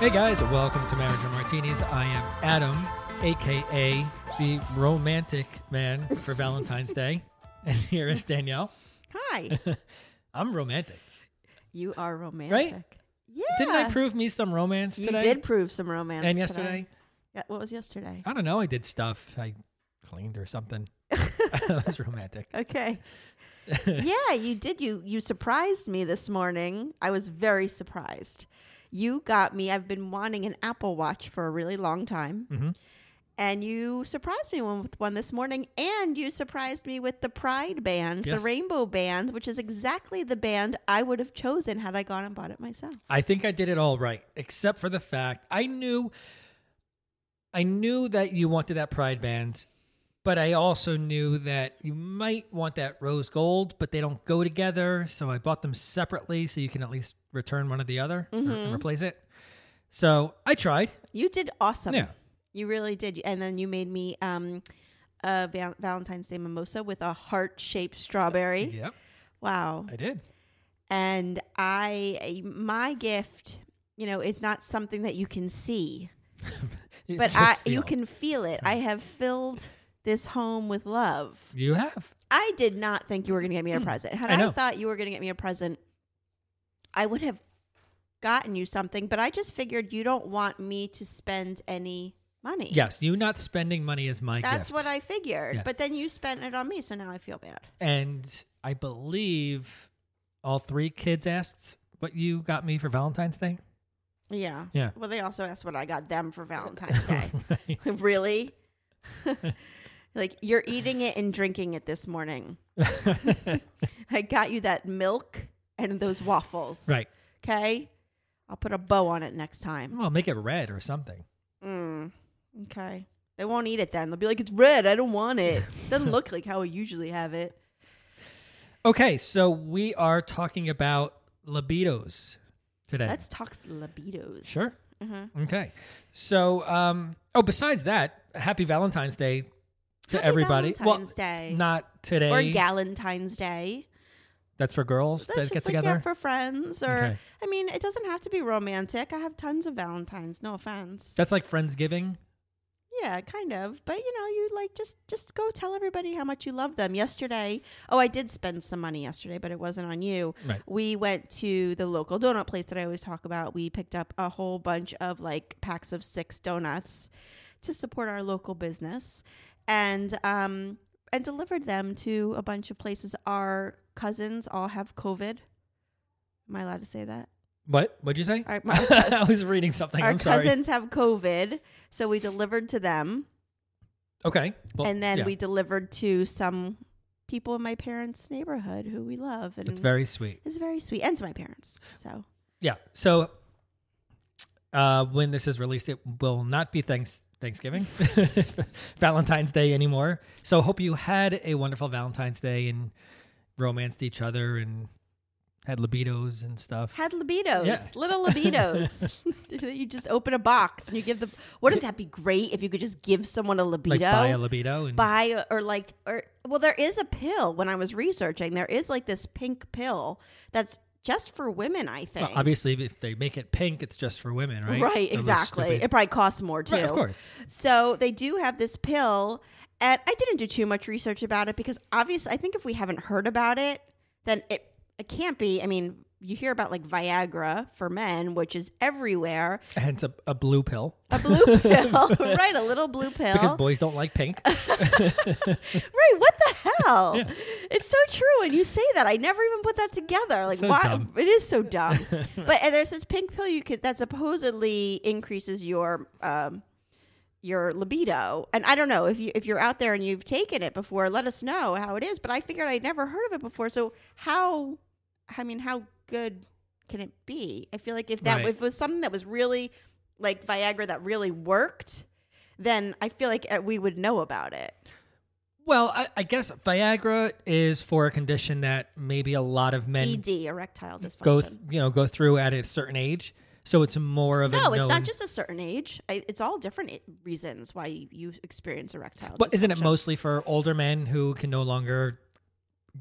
Hey guys, welcome to Marriage and Martinis. I am Adam, aka the romantic man for Valentine's Day. And here is Danielle. Hi. I'm romantic. You are romantic. Right? Yeah. Didn't I prove me some romance You today? did prove some romance. And today. yesterday? Yeah, what was yesterday? I don't know. I did stuff. I cleaned or something. that was romantic. Okay. yeah, you did. You you surprised me this morning. I was very surprised. You got me. I've been wanting an Apple Watch for a really long time. Mhm. And you surprised me with one this morning, and you surprised me with the Pride band, Yes. the Rainbow Band, which is exactly the band I would have chosen had I gone and bought it myself. I think I did it all right, except for the fact I knew I knew that you wanted that pride band, but I also knew that you might want that rose gold, but they don't go together, so I bought them separately so you can at least return one or the other or- and replace it. So I tried. You did awesome. Yeah. You really did. And then you made me um, a val- Valentine's Day mimosa with a heart shaped strawberry. Yep, Wow. I did. And I, my gift, you know, is not something that you can see, but I, you can feel it. I have filled this home with love. You have. I did not think you were going to get me a present. Had I I, thought you were going to get me a present, I would have gotten you something, but I just figured you don't want me to spend any money. Yes, you not spending money is my That's gift. what I figured. Yes. But then you spent it on me, so now I feel bad. And I believe all three kids asked what you got me for Valentine's Day. Yeah. Yeah. Well, they also asked what I got them for Valentine's Day. Really? like you're eating it and drinking it this morning. I got you that milk and those waffles. right. Okay. I'll put a bow on it next time. Well, make it red or something. Mm. Okay. They won't eat it then. They'll be like, it's red. I don't want it. Doesn't look like how we usually have it. Okay, so we are talking about libidos today. Let's talk libidos. sure. Mhm. Okay. So, um, oh, besides that, happy Valentine's Day to Happy everybody. Valentine's well, Day. not today. or Galentine's Day. That's for girls That's that get like together. yeah, for friends, or Okay. I mean, it doesn't have to be romantic. I have tons of Valentines. No offense. That's like Friendsgiving. yeah, kind of. But you know, you like just just go tell everybody how much you love them. Yesterday, oh, I did spend some money yesterday, but it wasn't on you. Right. We went to the local donut place that I always talk about. We picked up a whole bunch of like packs of six donuts to support our local business, and um and delivered them to a bunch of places. Our cousins all have COVID. Am I allowed to say that? What? What'd you say? Our, my- I was reading something. our I'm sorry. cousins have COVID, so we delivered to them, Okay. Well, and then yeah, we delivered to some people in my parents' neighborhood who we love, and That's very sweet. it's very sweet, and to my parents. So Yeah. So, uh, when this is released, it will not be thanks Thanksgiving, Valentine's Day anymore. So, hope you had a wonderful Valentine's Day and romanced each other and had libidos and stuff. had libidos, Yeah. little libidos. you just open a box and you give the. Wouldn't that be great if you could just give someone a libido? like buy a libido and buy or like or well there is a pill when i was researching there is like this pink pill that's just for women i think Well, obviously, if they make it pink, it's just for women, right? right exactly it probably costs more too Right, of course. so they do have this pill and i didn't do too much research about it because obviously i think if we haven't heard about it then it it can't be i mean you hear about like Viagra for men, which is everywhere. Hence a, a blue pill A blue pill, right? A little blue pill. because boys don't like pink. right? What the hell? It's so true. And you say that. I never even put that together. Like, So why? dumb. It is so dumb. but and there's this pink pill you could that supposedly increases your um your libido. And I don't know if you if you're out there and you've taken it before, let us know how it is. But I figured I'd never heard of it before. So how? I mean, how good can it be? I feel like if that Right. if it was something that was really like Viagra that really worked, then I feel like uh, we would know about it. Well, I, I guess Viagra is for a condition that maybe a lot of men ED, erectile dysfunction. go, th- you know, go through at a certain age. So it's more of a no, it's not just a certain age. I, it's all different i- reasons why you, you experience erectile. But isn't it mostly for older men who can no longer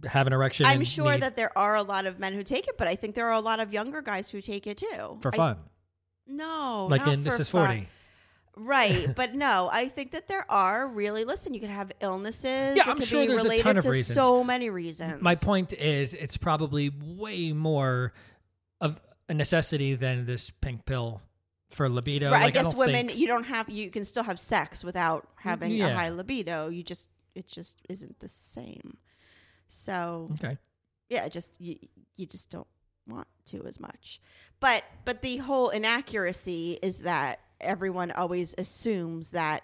have an erection? I'm sure need- that there are a lot of men who take it, but I think there are a lot of younger guys who take it too. for I- fun, no, like in This Is. Forty. Right, but no, I think that there are really. Listen, you could have illnesses. Yeah, it I'm could sure be there's a related ton of to reasons. so many reasons. My point is, it's probably way more of a necessity than this pink pill for libido. Right, Like, I guess don't women, think- you don't have. You can still have sex without having a high libido. You just, it just isn't the same. So okay. yeah, just you, you just don't want to as much. But but the whole inaccuracy is that everyone always assumes that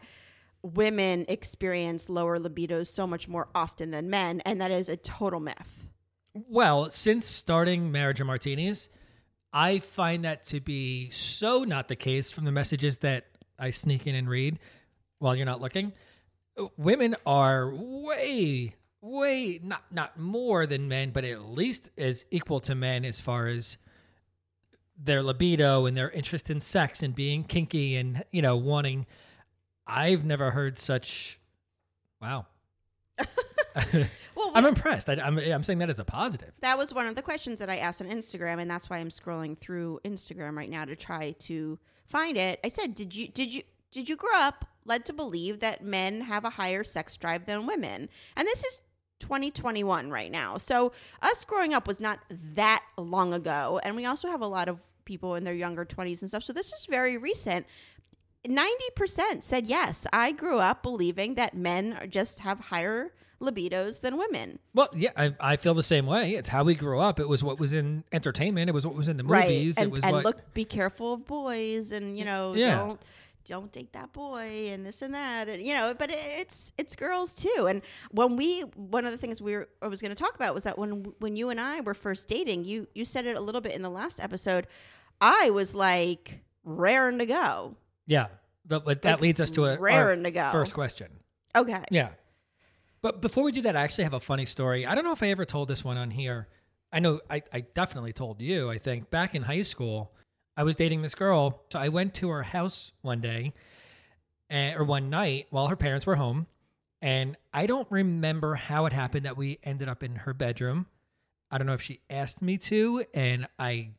women experience lower libidos so much more often than men, and that is a total myth. Well, since starting Marriage and Martinis, I find that to be so not the case from the messages that I sneak in and read while you're not looking. Women are way, way not not more than men, but at least as equal to men as far as their libido and their interest in sex and being kinky and you know wanting. I've never heard such. Wow. Well, I'm impressed. I, I'm I'm saying that as a positive. that was one of the questions that I asked on Instagram, and that's why I'm scrolling through Instagram right now to try to find it. I said, "Did you did you did you grow up led to believe that men have a higher sex drive than women?" And this is 2021 right now. So us growing up was not that long ago, and we also have a lot of people in their younger 20s and stuff. So this is very recent. 90% said yes. I grew up believing that men are- just have higher libidos than women. Well, yeah, I, I feel the same way. It's how we grew up. It was what was in entertainment. It was what was in the movies. And, it was and what. look, be careful of boys, and you know, Yeah. don't don't date that boy, and this and that, and you know. But it, it's it's girls too. And when we, one of the things we were I was going to talk about was that when when you and I were first dating, you you said it a little bit in the last episode. I was like raring to go. yeah, but, but that Like, leads us to a raring to go. first question. Okay. Yeah, but before we do that, I actually have a funny story. I don't know if I ever told this one on here. I know I, I definitely told you. I think back in high school, I was dating this girl. So I went to her house one day, eh, or one night while her parents were home, and I don't remember how it happened that we ended up in her bedroom. I don't know if she asked me to, and I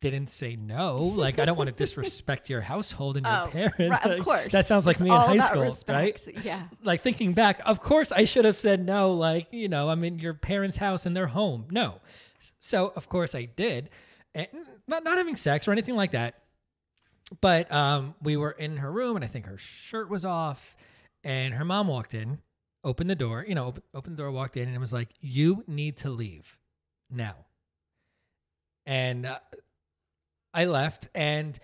didn't say no. Like I don't want to disrespect your household and your Oh, parents. right, of Like, course. that sounds like It's me in high school, respect. right? Yeah. like thinking back, of course I should have said no. Like you know, I'm in your parents' house and they're home. No, so of course I did, and not not having sex or anything like that. But um, we were in her room, and I think her shirt was off, and her mom walked in, opened the door, you know, open, opened the door, walked in, and it was like, "You need to leave now." And uh, I left, and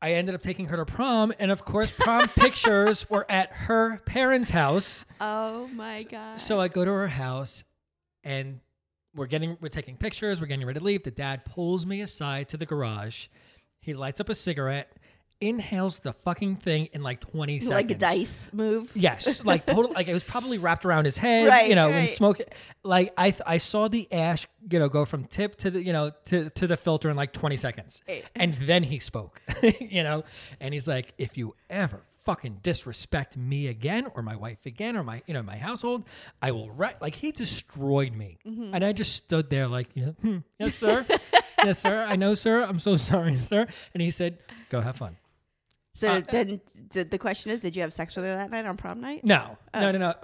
I ended up taking her to prom, and of course, prom pictures were at her parents' house. Oh my god. So I go to her house, and we're getting we're taking pictures. We're getting ready to leave. The dad pulls me aside to the garage. He lights up a cigarette, inhales the fucking thing in like twenty seconds. like a dice move. Yes, like total. Like it was probably wrapped around his head. Right, you know, when right. smoke. Like I, th- I saw the ash, you know, go from tip to the, you know, to to the filter in like twenty seconds, Right. and then he spoke. you know, and he's like, if you ever fucking disrespect me again, or my wife again, or my, you know, my household, I will. Re-. Like he destroyed me, Mm-hmm. and I just stood there like, yeah, hmm, yes, sir. yes, sir. I know, sir. I'm so sorry, sir. And he said, "Go have fun." So Uh, then, did, the question is, did you have sex with her that night on prom night? No, Oh. no, no, no.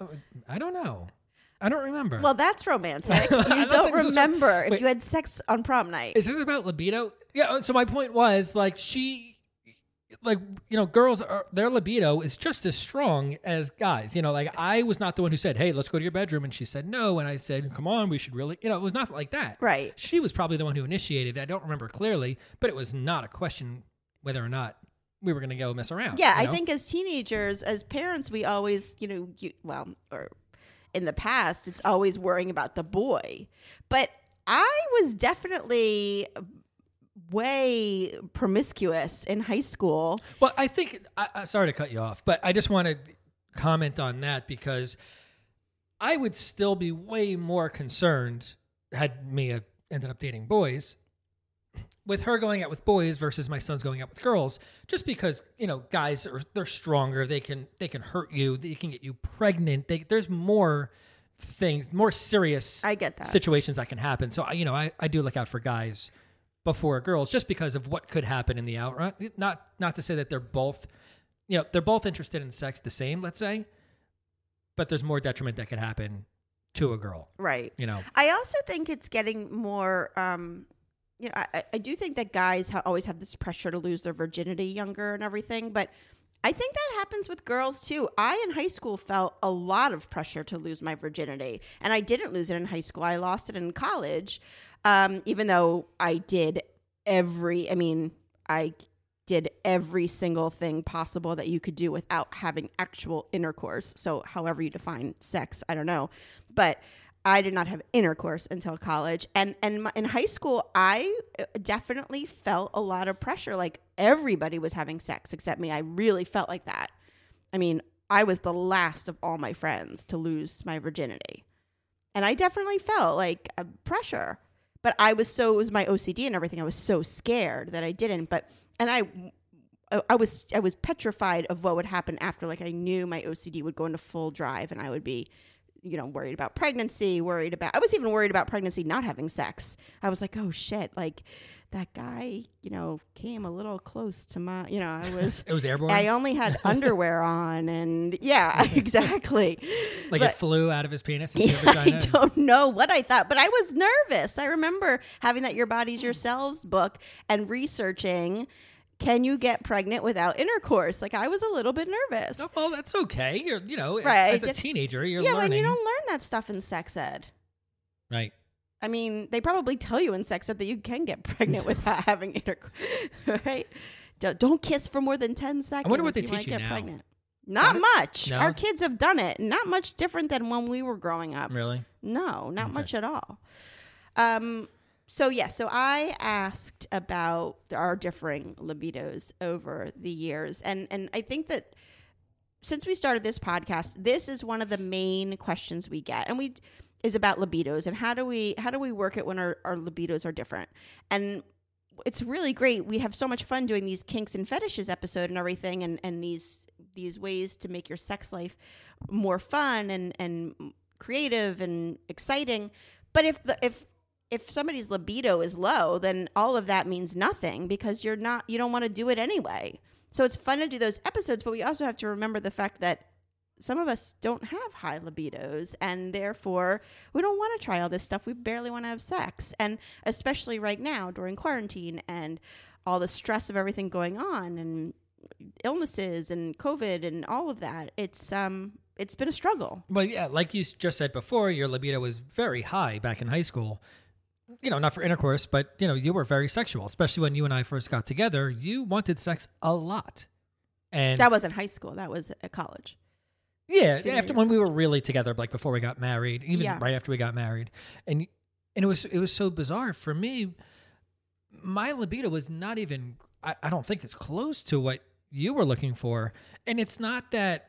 I don't know. I don't remember. Well, that's romantic. You don't is- remember if wait. you had sex on prom night. is this about libido? Yeah. So my point was like she, like you know, girls are their libido is just as strong as guys. You know, like I was not the one who said, "Hey, let's go to your bedroom," and she said no, and I said, "Come on, we should really." You know, it was not like that. Right. She was probably the one who initiated. it. I don't remember clearly, but it was not a question whether or not we were going to go mess around. Yeah, you I think as teenagers, as parents, we always, you know, you, well, or in the past, it's always worrying about the boy. But I was definitely way promiscuous in high school. Well, I think I, I'm sorry to cut you off, but I just want to comment on that because I would still be way more concerned had Mia ended up dating boys with her going out with boys versus my son's going out with girls just because you know guys are they're stronger they can they can hurt you they can get you pregnant they, there's more things more serious I get that. situations that can happen so I you know I, I do look out for guys before girls just because of what could happen in the outrun not not to say that they're both you know they're both interested in sex the same let's say but there's more detriment that could happen to a girl Right. you know I also think it's getting more. Um, you know, I, I- do think that guys ha- always have this pressure to lose their virginity younger and everything, but I think that happens with girls too. I in high school felt a lot of pressure to lose my virginity, and I didn't lose it in high school. I lost it in college, um, even though I did every. I mean, I did every single thing possible that you could do without having actual intercourse. So, however you define sex, I don't know, but I did not have intercourse until college, and and my, in high school, I uh, definitely felt a lot of pressure. Like everybody was having sex except me. I really felt like that. I mean, I was the last of all my friends to lose my virginity, and I definitely felt like pressure. But I was so it was my OCD and everything. I was so scared that I didn't. But and I. I- was I was petrified of what would happen after. Like I knew my OCD would go into full drive, and I would be you know, worried about pregnancy, worried about, I was even worried about pregnancy not having sex. I was like, oh shit, like that guy, you know, came a little close to my, you know, I was, it was airborne I only had underwear on and yeah, exactly. like But- it flew out of his penis yeah, I don't know what I thought, but I was nervous. I remember having that Your Bodies Yourselves book and researching can you get pregnant without intercourse? Like I was a little bit nervous. Oh, well, that's okay. You're, you know, Right, as a teenager, you're yeah, learning. but you don't learn that stuff in sex ed. right. I mean, they probably tell you in sex ed that you can get pregnant without having intercourse, right? Don't, don't kiss for more than 10 seconds. I wonder what they you teach you get now. pregnant. Not much. No? Our kids have done it. Not much different than when we were growing up. Really? No, not Okay. much at all. Um, so yeah, so I asked about our differing libidos over the years, and and I think that since we started this podcast, this is one of the main questions we get, and we is about libidos and how do we how do we work it when our, our libidos are different? And it's really great. We have so much fun doing these kinks and fetishes episode and everything and and these these ways to make your sex life more fun and and creative and exciting. But if the if if somebody's libido is low then all of that means nothing because you're not you don't want to do it anyway. So it's fun to do those episodes but we also have to remember the fact that some of us don't have high libidos and therefore we don't want to try all this stuff. We barely want to have sex. And especially right now during quarantine and all the stress of everything going on and illnesses and covid and all of that it's um it's been a struggle. Well, yeah, like you just said before, your libido was very high back in high school. You know, not for intercourse, but you know, you were very sexual, especially when you and I first got together. You wanted sex a lot, and that wasn't high school that was at college yeah, after when we were really together, like before we got married, even Yeah. right after we got married, and and it was it was so bizarre for me. My libido was not even. I, I don't think it's close to what you were looking for, and it's not that.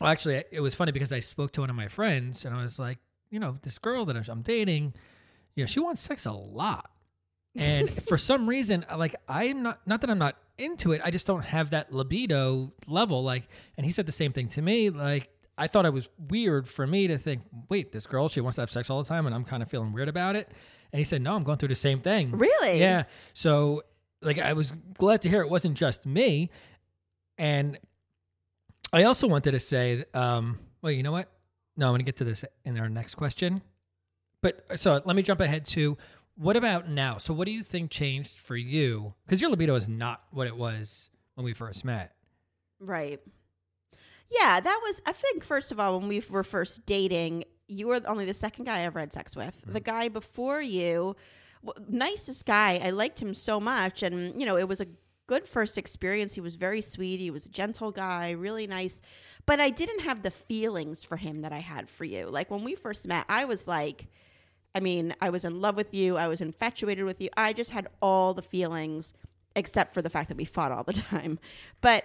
Well, actually, it was funny because I spoke to one of my friends, and I was like, you know, this girl that I'm dating, you know, she wants sex a lot, and for some reason, like I'm not not that I'm not into it, I just don't have that libido level. Like, and he said the same thing to me. Like, I thought it was weird for me to think, wait, this girl, she wants to have sex all the time, and I'm kind of feeling weird about it. And he said, no, I'm going through the same thing. really Yeah. So like I was glad to hear it wasn't just me. And I also wanted to say, um, well, you know what? no, I'm going to get to this in our next question. But so let me jump ahead to what about now? So what do you think changed for you? Because your libido is not what it was when we first met. Right. Yeah, that was. I think first of all, when we were first dating, you were only the second guy I ever had sex with. The mm. guy before you, w- nicest guy. I liked him so much, and you know, it was a good first experience. He was very sweet. He was a gentle guy, really nice. But I didn't have the feelings for him that I had for you. Like when we first met, I was like, I mean, I was in love with you. I was infatuated with you. I just had all the feelings, except for the fact that we fought all the time. But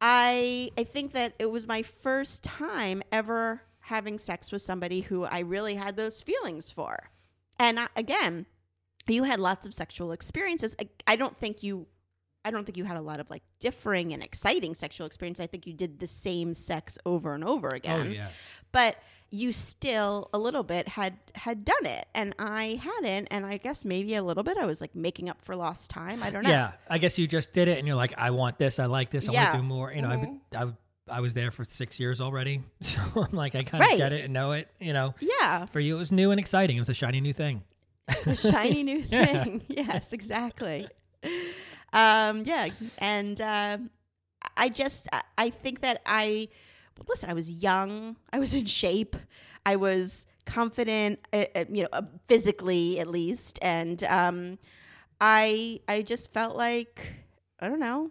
I, I think that it was my first time ever having sex with somebody who I really had those feelings for. And I, again, you had lots of sexual experiences. I, I don't think you I don't think you had a lot of like differing and exciting sexual experience. I think you did the same sex over and over again. Oh yeah. But you still a little bit had had done it and I hadn't and I guess maybe a little bit I was like making up for lost time. I don't know. Yeah, I guess you just did it, and you're like, I want this, I like this, I Yeah. want to do more. You know, Mhm. I, I I was there for six years already, so I'm like, I kind of Right. get it and know it. You know, Yeah. for you it was new and exciting. It was a shiny new thing. a shiny new Yeah. thing. yes, exactly. Um, yeah, and um I just I- think that I listen. I was young. I was in shape. I was confident. Uh, uh, you know, uh, physically at least, and um, I I just felt like I don't know.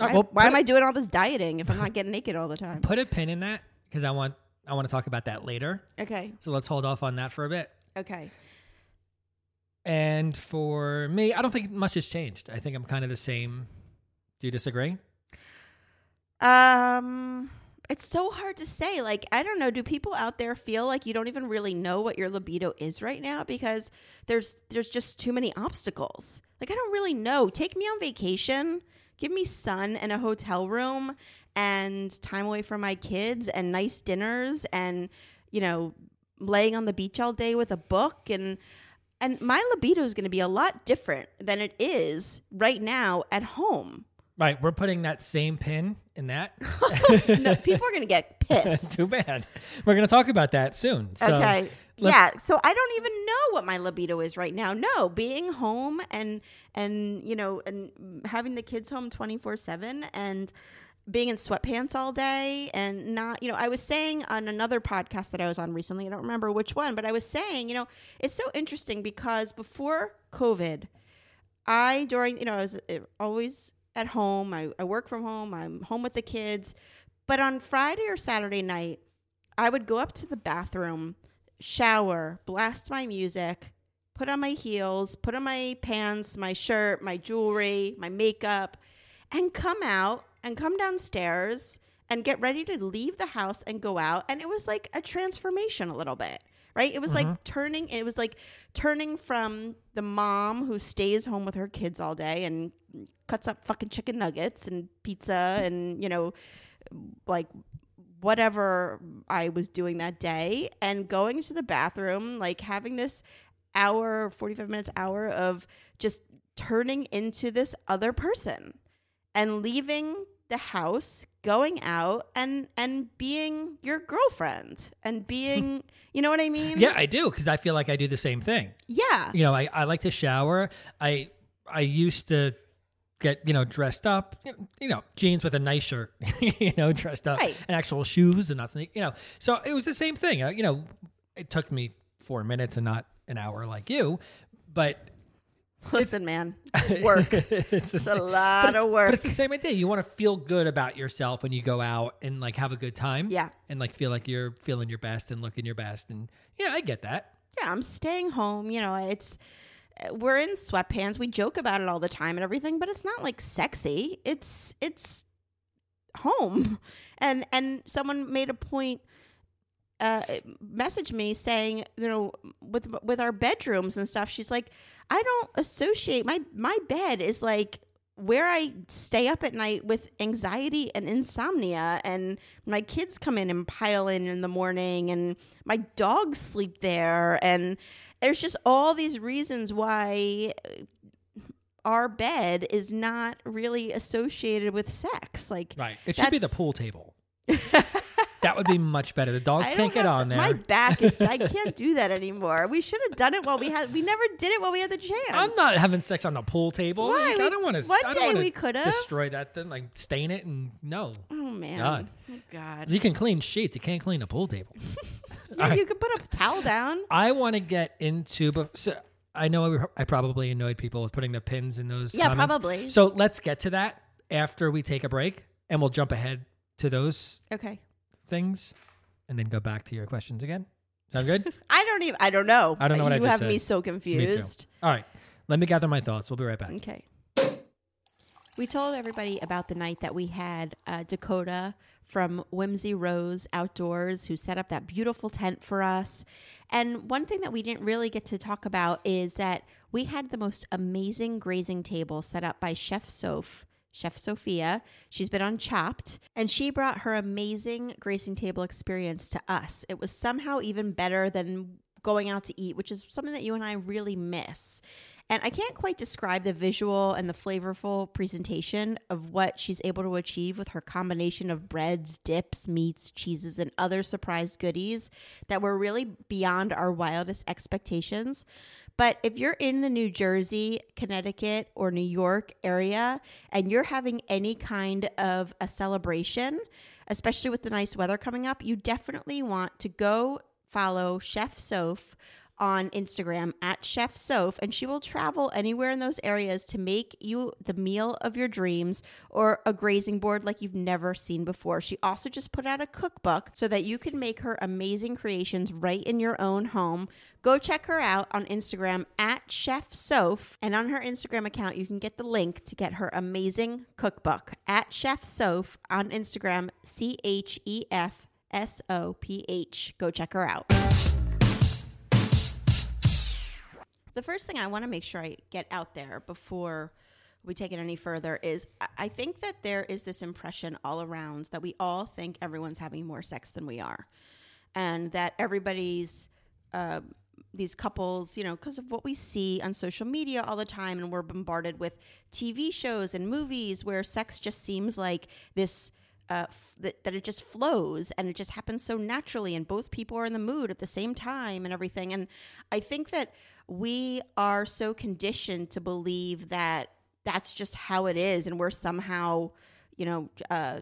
Uh, Why, well, why am I doing all this dieting if I'm not getting naked all the time? Put a pin in that because I want I want to talk about that later. Okay. So let's hold off on that for a bit. Okay. And for me, I don't think much has changed. I think I'm kind of the same. Do you disagree? Um, it's so hard to say. Like, I don't know. Do people out there feel like you don't even really know what your libido is right now because there's there's just too many obstacles. Like, I don't really know. Take me on vacation. Give me sun and a hotel room and time away from my kids and nice dinners and you know laying on the beach all day with a book and and my libido is going to be a lot different than it is right now at home. Right, we're putting that same pin in that. no, people are going to get pissed. Too bad. We're going to talk about that soon. So okay. yeah. So I don't even know what my libido is right now. No, being home and and you know and having the kids home twenty four seven and being in sweatpants all day and not you know I was saying on another podcast that I was on recently I don't remember which one but I was saying you know it's so interesting because before COVID I during you know I was uh, always at home. I, I work from home. I'm home with the kids. But on Friday or Saturday night I would go up to the bathroom shower blast my music put on my heels put on my pants my shirt my jewelry my makeup and come out and come downstairs and get ready to leave the house and go out. And it was like a transformation a little bit right? It was like mm-hmm. turning it was like turning from the mom who stays home with her kids all day and cuts up fucking chicken nuggets and pizza and you know like whatever I was doing that day and going to the bathroom, like having this hour, 45 minutes, hour of just turning into this other person and leaving the house, going out and and being your girlfriend and being, you know what I mean? Yeah, I do because I feel like I do the same thing. Yeah. You know, I, I like to shower. I I used to get you know dressed up, you know, jeans with a nice shirt, you know, dressed up, Right. and actual shoes and not sneak, you know. So it was the same thing. Uh, you know, it took me four minutes and not an hour like you, but Listen, man. Work. it's, It's a same- lot of work. But it's the same idea. You want to feel good about yourself when you go out and like have a good time. Yeah. And like feel like you're feeling your best and looking your best. And yeah, I get that. yeah, I'm staying home. You know, it's we're in sweatpants. We joke about it all the time and everything, but it's not like sexy. It's it's home. And and someone made a point uh message me saying, you know, with with our bedrooms and stuff. She's like, "I don't associate my my bed is like where I stay up at night with anxiety and insomnia, and my kids come in and pile in in the morning, and my dogs sleep there, and there's just all these reasons why uh, our bed is not really associated with sex. Like, Right. It should be the pool table. That would be much better. The dogs can't get on the- there. My back is. I can't do that anymore. We should have done it while we had. We never did it while we had the chance. I'm not having sex on the pool table. Why? Like, I don't want to. one day we could've. destroyed that thing, like stain it, and no. Oh man. God. Oh, God. You can clean sheets. You can't clean a pool table. Yeah, you could put a towel down. I want to get into, but so I know I, I probably annoyed people with putting the pins in those. Yeah, comments. probably. So let's get to that after we take a break, and we'll jump ahead to those Okay. Things, and then go back to your questions again. Sound good? I don't even. I don't know. I don't know what I you just have said. me so Me confused. All right, let me gather my thoughts. We'll be right back. Okay. We told everybody about the night that we had uh, Dakota from Whimsy Rose Outdoors, who set up that beautiful tent for us. And one thing that we didn't really get to talk about is that we had the most amazing grazing table set up by Chef Soph. Chef Sophia. She's been on Chopped, and she brought her amazing grazing table experience to us. It was somehow even better than going out to eat, which is something that you and I really miss. And I can't quite describe the visual and the flavorful presentation of what she's able to achieve with her combination of breads, dips, meats, cheeses, and other surprise goodies that were really beyond our wildest expectations. But if you're in the New Jersey, Connecticut, or New York area and you're having any kind of a celebration, especially with the nice weather coming up, you definitely want to go follow Chef Soph on Instagram at Chef Soph, and she will travel anywhere in those areas to make you the meal of your dreams or a grazing board like you've never seen before. She also just put out a cookbook so that you can make her amazing creations right in your own home. Go check her out on Instagram at Chef Soph, and on her Instagram account, you can get the link to get her amazing cookbook at Chef Soph on Instagram, C H E F S O P H. Go check her out. The first thing I want to make sure I get out there before we take it any further is I- think that there is this impression all around that we all think everyone's having more sex than we are. And that everybody's, uh, these couples, you know, because of what we see on social media all the time, and we're bombarded with TV shows and movies where sex just seems like this uh, f- that, that it just flows and it just happens so naturally and both people are in the mood at the same time and everything and i think that we are so conditioned to believe that that's just how it is and we're somehow you know uh,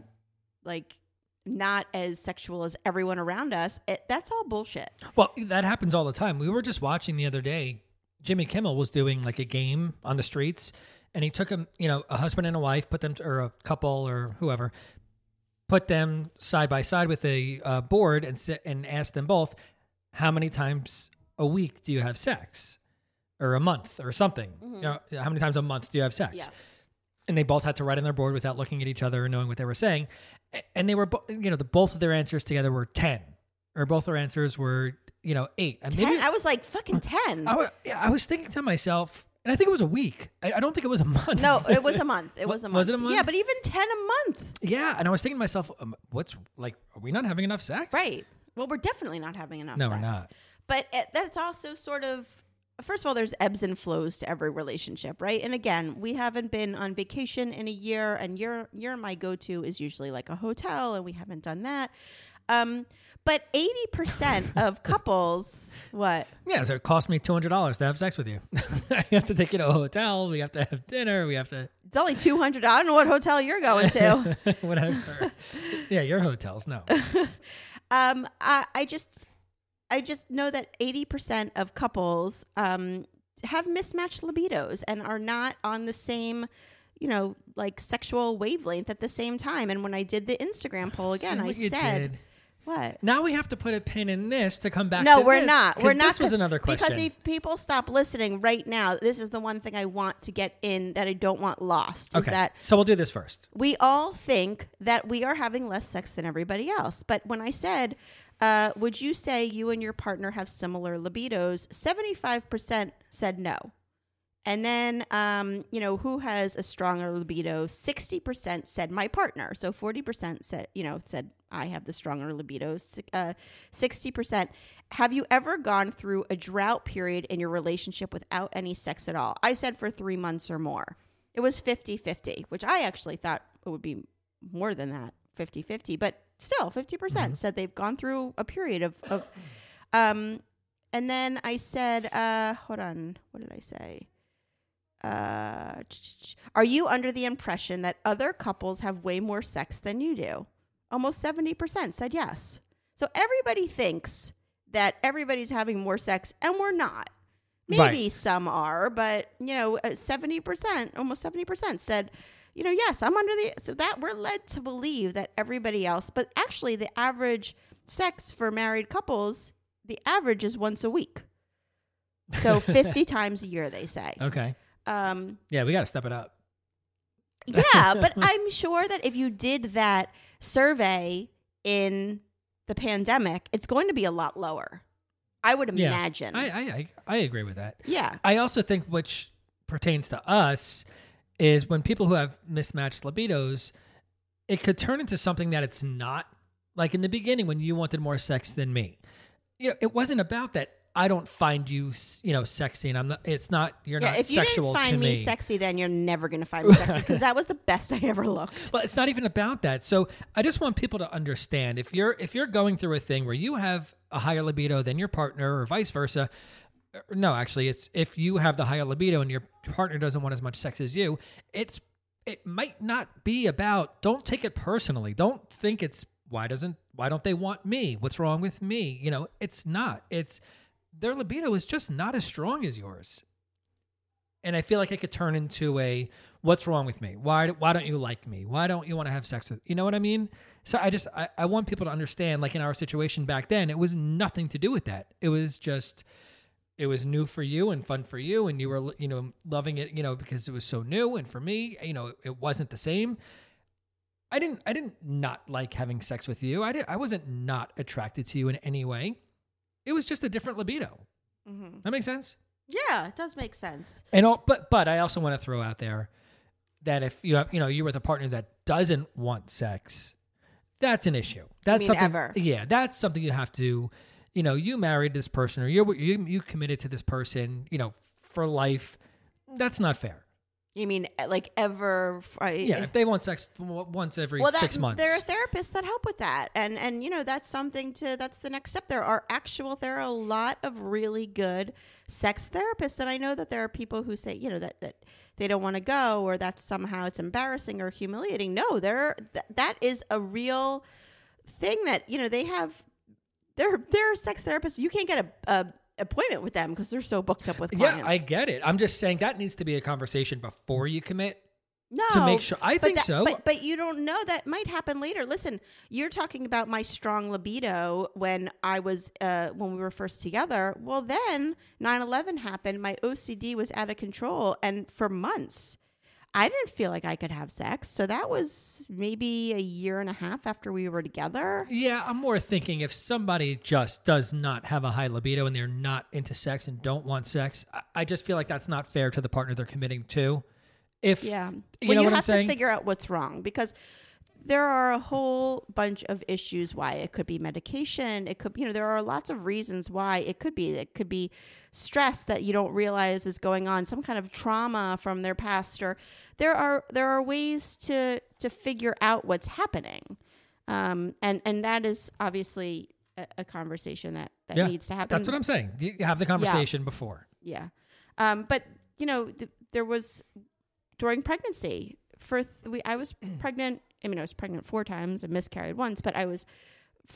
like not as sexual as everyone around us it, that's all bullshit Well, that happens all the time. We were just watching the other day. Jimmy Kimmel was doing like a game on the streets, and he took them, you know, a husband and a wife, put them, or a couple or whoever, put them side by side with a uh, board and sit and asked them both, how many times a week do you have sex, or a month, or something? You know, how many times a month do you have sex? Yeah. and they both had to write on their board without looking at each other and knowing what they were saying. And they were, bo- you know, the both of their answers together were ten, or both their answers were, you know, eight. And 10 i was like fucking 10 I was, yeah, I was thinking to myself, and I think it was a week. I, I don't think it was a month. no it was a month it was a month was it a month? yeah but even 10 a month yeah, and I was thinking to myself, um, what's like, are we not having enough sex? Right. Well, we're definitely not having enough No, sex. we're not. But it, that's also sort of first of all there's ebbs and flows to every relationship, right? And again, we haven't been on vacation in a year and your your my go-to is usually like a hotel and we haven't done that. Um but 80% of couples what? Yeah, so it cost me two hundred dollars to have sex with you. I have to take you to a hotel. We have to have dinner. We have to It's only 200. I don't know what hotel you're going to. whatever. yeah, your hotels. No. um I, I just i just know that 80% of couples um have mismatched libidos and are not on the same you know like sexual wavelength at the same time and when i did the instagram poll again i said did? what Now we have to put a pin in this to come back. no we're this, not we're not This was another question. because if people stop listening right now this is the one thing i want to get in that i don't want lost is okay, that so we'll do this first. we all think that we are having less sex than everybody else. But when I said, uh, would you say you and your partner have similar libidos? 75% said no. And then, um, you know, who has a stronger libido? 60% said my partner. So 40% said, you know, said I have the stronger libido. Uh, 60%. Have you ever gone through a drought period in your relationship without any sex at all? I said for three months or more. It was 50 50, which I actually thought it would be more than that 50 50. But still 50% said they've gone through a period of, of um, and then I said, uh, hold on, what did I say? Uh, are you under the impression that other couples have way more sex than you do? Almost 70% said yes. So everybody thinks that everybody's having more sex, and we're not. Maybe Right. some are, but you know, uh, seventy percent, almost seventy percent said, you know, yes, I'm under the. So that we're led to believe that everybody else, but actually, the average sex for married couples, the average is once a week. So fifty times a year, they say. Okay. Um, Yeah, we got to step it up. yeah, but I'm sure that if you did that survey in the pandemic, it's going to be a lot lower. I would imagine. I, I I I agree with that. yeah. I also think which pertains to us is when people who have mismatched libidos, it could turn into something that it's not. Like in the beginning, when you wanted more sex than me, you know, it wasn't about that. I don't find you, you know, sexy, and I'm not. It's not. You're Yeah, not if you didn't find me, me. sexy, then you're never going to find me sexy because that was the best I ever looked. But it's not even about that. So I just want people to understand if you're if you're going through a thing where you have a higher libido than your partner or vice versa. No, actually, it's if you have the higher libido and your partner doesn't want as much sex as you, it's it might not be about. Don't take it personally. Don't think it's why doesn't why don't they want me? What's wrong with me? You know, it's not. It's their libido is just not as strong as yours and I feel like it could turn into a what's wrong with me? Why why don't you like me? Why don't you want to have sex with you know what I mean? So I just I, I want people to understand like in our situation back then, it was nothing to do with that. It was just it was new for you and fun for you and you were you know loving it, you know, because it was so new and for me, you know, it wasn't the same. I didn't I didn't not like having sex with you. I did, I wasn't not attracted to you in any way. It was just a different libido. Mm-hmm. That makes sense? Yeah, it does make sense. And all, but but I also want to throw out there that if you have you know you're with a partner that doesn't want sex, that's an issue. That's something. ever? Yeah, that's something you have to. You know, you married this person or you're you you committed to this person. You know, for life. That's not fair. You mean uh, like ever? I- Yeah, if they want sex once every well, that, six months. there are therapists that help with that, and and you know that's something to that's the next step. There are actual there are a lot of really good sex therapists, and I know that there are people who say you know that that they don't want to go or that somehow it's embarrassing or humiliating. No, there th- that is a real thing that you know they have. There there are sex therapists. You can't get a, a appointment with them because they're so booked up with clients. yeah, I get it. I'm just saying that needs to be a conversation before you commit. no, to make sure- I think that- so. But but you don't know that might happen later. Listen, you're talking about my strong libido when I was uh, when we were first together. Well, then 9/11 happened. My OCD was out of control, and for months, I didn't feel like I could have sex. So that was maybe a year and a half after we were together. Yeah, I'm more thinking if somebody just does not have a high libido and they're not into sex and don't want sex, I, just feel like that's not fair to the partner they're committing to. If Yeah. you well, know you what I'm have saying? to figure out what's wrong because there are a whole bunch of issues why it could be medication. It could, you know, there are lots of reasons why it could be. It could be stress that you don't realize is going on, some kind of trauma from their past, or there are there are ways to to figure out what's happening, um, and and that is obviously a, a conversation that that yeah, needs to happen. that's what I'm saying. You have the conversation before. Yeah. Um, but you know, th- there was during pregnancy for th- we, I was pregnant. I mean, I was pregnant four times and miscarried once, but I was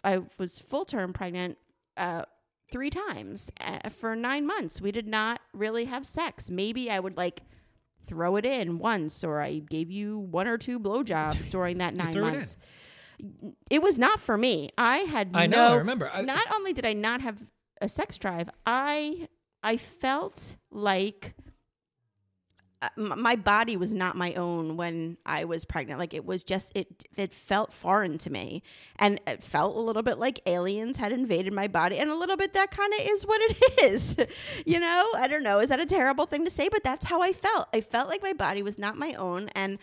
I was full term pregnant uh, three times uh, for nine months. We did not really have sex. Maybe I would like throw it in once, or I gave you one or two blowjobs during that nine threw it months. It was not for me. I had I know. I remember. I, not only did I not have a sex drive, I I felt like my body was not my own when I was pregnant. Like it was just it it felt foreign to me, and it felt a little bit like aliens had invaded my body, and a little bit that kind of is what it is. you know, I don't know. Is that a terrible thing to say? But that's how I felt. I felt like my body was not my own, and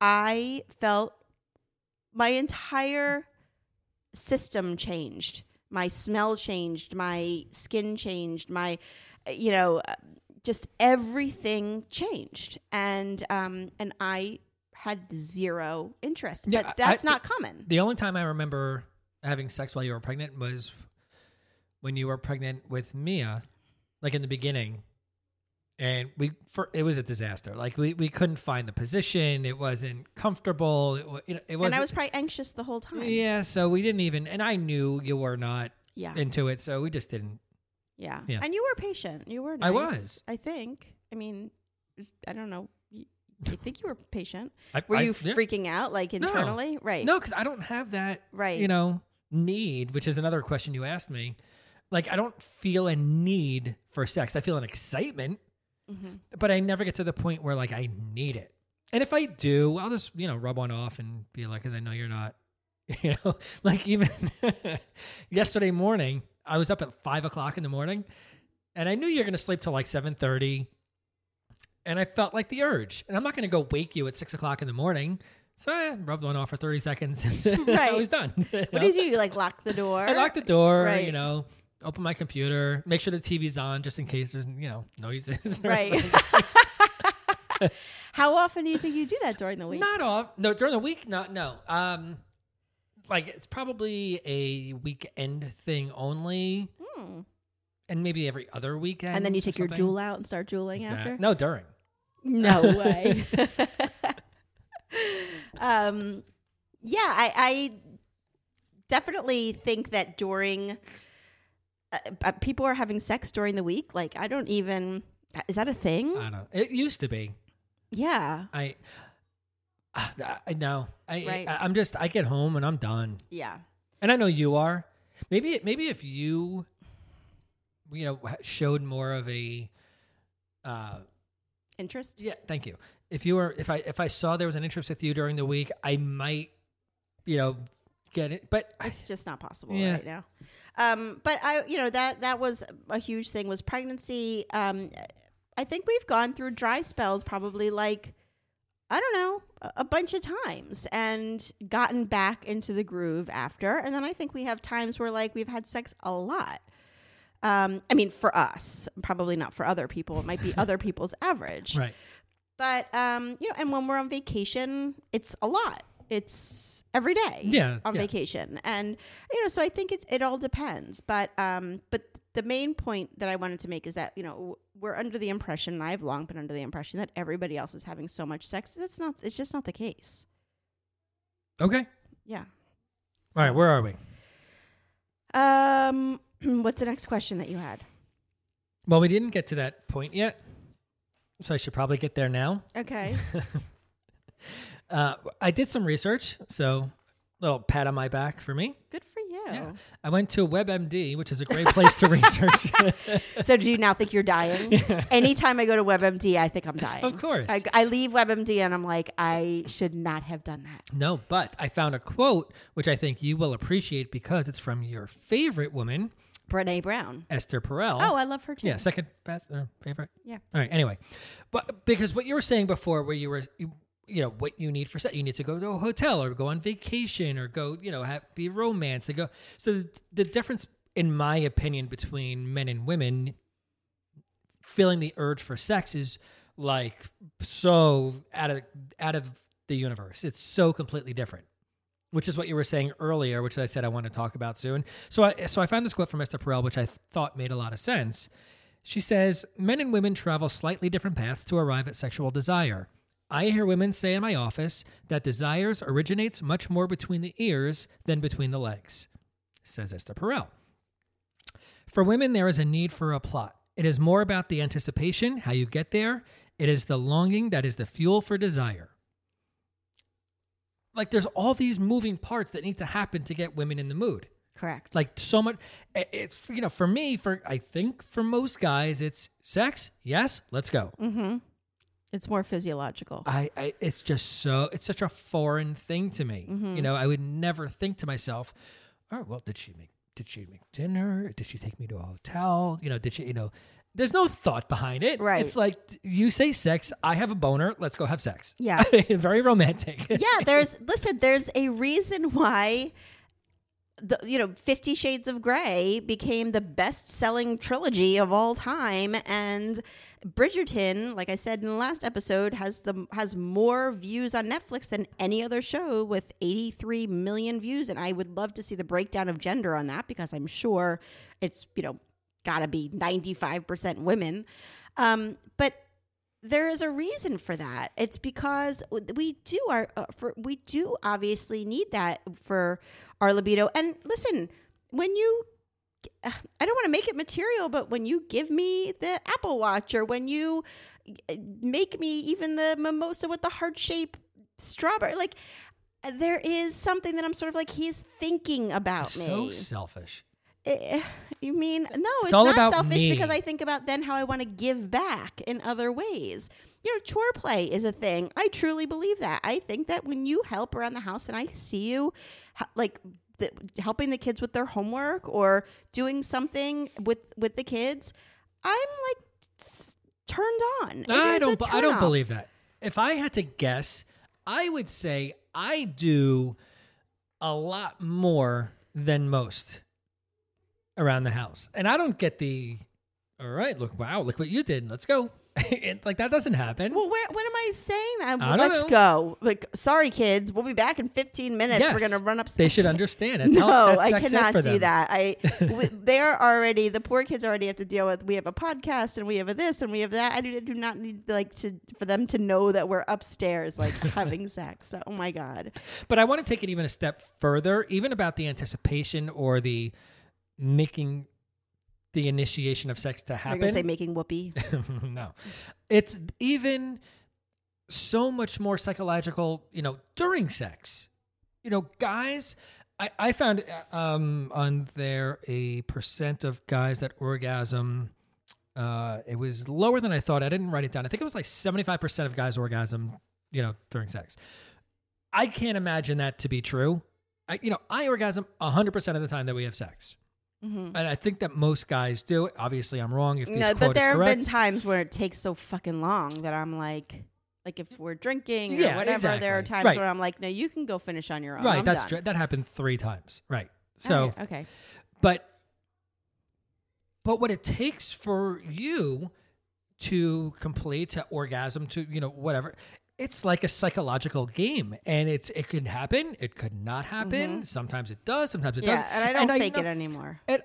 I felt my entire system changed. My smell changed. My skin changed. My, uh, you know, uh, just everything changed. And um, and I had zero interest. Yeah, but that's I- not common. The only time I remember having sex while you were pregnant was when you were pregnant with Mia, like in the beginning. And we, for it was a disaster. Like we, we couldn't find the position. It wasn't comfortable. It, wa- it wasn't. And I was probably anxious the whole time. yeah. So we didn't even. And I knew you were not Yeah. into it, so we just didn't. Yeah. Yeah. And you were patient. You were nice. I was. I think. I mean, I don't know. You- I think you were patient. I, Were I- you yeah. freaking out like No. internally? Right. No, because I don't have that. Right. You know, need, which is another question you asked me. Like I don't feel a need for sex. I feel an excitement. Mhm. but I never get to the point where like I need it. And if I do, I'll just you know rub one off and be like, because I know you're not, you know, like even yesterday morning, I was up at five o'clock in the morning, and I knew you're gonna sleep till like seven thirty, and I felt like the urge, and I'm not gonna go wake you at six o'clock in the morning. So I rubbed one off for 30 seconds and I Right. was done. you What know? did you do? You like lock the door? I locked the door, Right. you know, open my computer, make sure the TV's on just in case there's, you know, noises. Right. How often do you think you do that during the week? Not off. No, during the week, not no. Um, like it's probably a weekend thing only, Hmm. and maybe every other weekend. And then you take your something. Juul out and start Juuling Exact- after? No, during. No way. um, yeah, I, I definitely think that during uh, uh, people are having sex during the week. Like, I don't even. Is that a thing? I don't know. It used to be. yeah. I. I, I know. I, Right. I I'm just. I get home and I'm done. Yeah. And I know you are. Maybe maybe if you, you know, showed more of a. Uh, Interest? yeah. Thank you. If you were, if I if I saw there was an interest with you during the week, I might, you know, get it. But I, It's just not possible Yeah. right now. Um, but I, you know, that that was a huge thing was pregnancy. Um, I think we've gone through dry spells probably like I don't know a, bunch of times and gotten back into the groove after. And then I think we have times where like we've had sex a lot. Um, I mean, for us, probably not for other people. It might be other people's average. right. But um, you know, and when we're on vacation, it's a lot. It's every day. Yeah, On yeah. vacation. And you know, so I think it, it all depends. But um but the main point that I wanted to make is that, you know, we're under the impression, and I've long been under the impression that everybody else is having so much sex. That's not it's just not the case. Okay. Yeah. All right. Where are we? Um what's the next question that you had? Well, we didn't get to that point yet, so I should probably get there now. Okay. Uh, I did some research, so little pat on my back for me. Good for you. Yeah. I went to WebMD, which is a great place to research. So do you now think you're dying? Anytime I go to WebMD, I think I'm dying. Of course. I, I leave WebMD and I'm like, I should not have done that. no, but I found a quote which I think you will appreciate because it's from your favorite woman, Brene Brown. Esther Perel. Oh, I love her too. yeah, second best or favorite. Yeah. All right. Anyway, but because what you were saying before, where you were, you, know, what you need for sex, you need to go to a hotel or go on vacation or go, you know, have, be romance to go. So the difference, in my opinion, between men and women feeling the urge for sex is like so out of out of the universe. It's so completely different. Which is what you were saying earlier, which I said I want to talk about soon. So I so I found this quote from Esther Perel, which I thought made a lot of sense. She says, Men and women travel slightly different paths to arrive at sexual desire. I hear women say in my office that desires originates much more between the ears than between the legs, says Esther Perel. For women, there is a need for a plot. It is more about the anticipation, how you get there. It is the longing that is the fuel for desire. Like there's all these moving parts that need to happen to get women in the mood Correct. like so much it's you know for me for i think for most guys it's sex yes let's go mm-hmm. It's more physiological. I, I it's just so it's such a foreign thing to me Mm-hmm. you know i would never think to myself oh well did she make did she make dinner did she take me to a hotel you know did she you know there's no thought behind it Right. it's like you say sex i have a boner let's go have sex Yeah. very romantic yeah, there's listen, there's a reason why the you know 50 shades of gray became the best selling trilogy of all time and bridgerton like i said in the last episode has the has more views on netflix than any other show with 83 million views and i would love to see the breakdown of gender on that because i'm sure it's you know gotta be 95% women. Um, but there is a reason for that. It's because we do our uh, for we do obviously need that for our libido. And listen, when you uh, I don't want to make it material, but when you give me the Apple Watch or when you uh, make me even the mimosa with the heart shape strawberry, like there is something that I'm sort of like he's thinking about so me. So selfish. Eh, you mean no? It's, all not about selfish me. because I think about then how I want to give back in other ways. You know, chore play is a thing. I truly believe that. I think that when you help around the house and I see you, like the, helping the kids with their homework or doing something with with the kids, I'm like s- turned on. I don't. bu- I don't believe that. If I had to guess, I would say I do a lot more than most around the house, and I don't get the. All right, look! Wow, look what you did. Let's go. It- like that doesn't happen. Well, where, what am I saying? Uh, I don't Let's know. go. Like, sorry, kids. We'll be back in 15 minutes. We're going to run upstairs. they should understand. That's no, how, I cannot do them. that. I w- they're already the poor kids already have to deal with. We have a podcast and we have a this and we have that. I do, do not need like to for them to know that we're upstairs like having sex. So, oh my god. But I want to take it even a step further, even about the anticipation or the making the initiation of sex to You're happen. gonna say making whoopee. no. It's even so much more psychological, you know, during sex. You know, guys, I, I found uh, um, on there a percent of guys that orgasm. Uh, it was lower than I thought. I didn't write it down. I think it was like 75% of guys orgasm, you know, during sex. I can't imagine that to be true. I, you know, I orgasm 100% of the time that we have sex. Mhm. And I think that most guys do. Obviously, I'm wrong if this No, but there have correct. been times where it takes so fucking long that I'm like, like if we're drinking or Yeah, whatever, there are times Right. where I'm like, no, you can go finish on your own. right I'm that's that happened three times right so right, okay. but but what it takes for you to complete to orgasm to you know whatever it's like a psychological game and it's it can happen it could not happen sometimes it does sometimes it Mm-hmm. Yeah, doesn't and I don't fake know- it anymore. and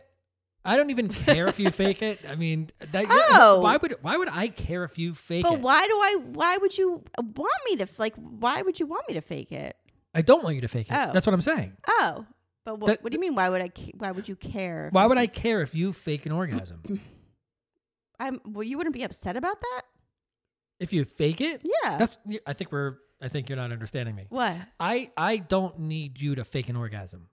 I don't even care if you fake it. I mean, that, Oh. why would why would I care if you fake But it? why do I? Why would you want me to like? Why would you want me to fake it? I don't want you to fake it. Oh. That's what I'm saying. Oh, but what, That- what do you mean? Why would I? Why would you care? Why would I care if you fake an orgasm? I'm. Well, you wouldn't be upset about that. If you fake it, Yeah. That's. I think we're. I think you're not understanding me. what? I I don't need you to fake an orgasm.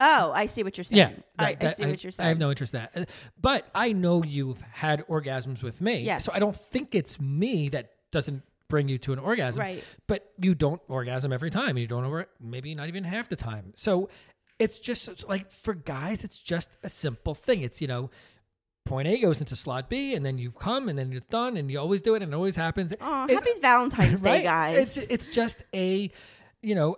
Oh, I see what you're saying. Yeah, I, that- I that- see what you're saying. I have no interest in that. Uh, But I know you've had orgasms with me. Yes. So I don't think it's me that doesn't bring you to an orgasm. Right. But you don't orgasm every time. You don't over maybe not even half the time. So it's just it's like for guys, it's just a simple thing. It's you know. Point A goes into slot B, and then you've come, and then it's done, and you always do it, and it always happens. Oh, happy Valentine's Day, guys. It's it's just a, you know,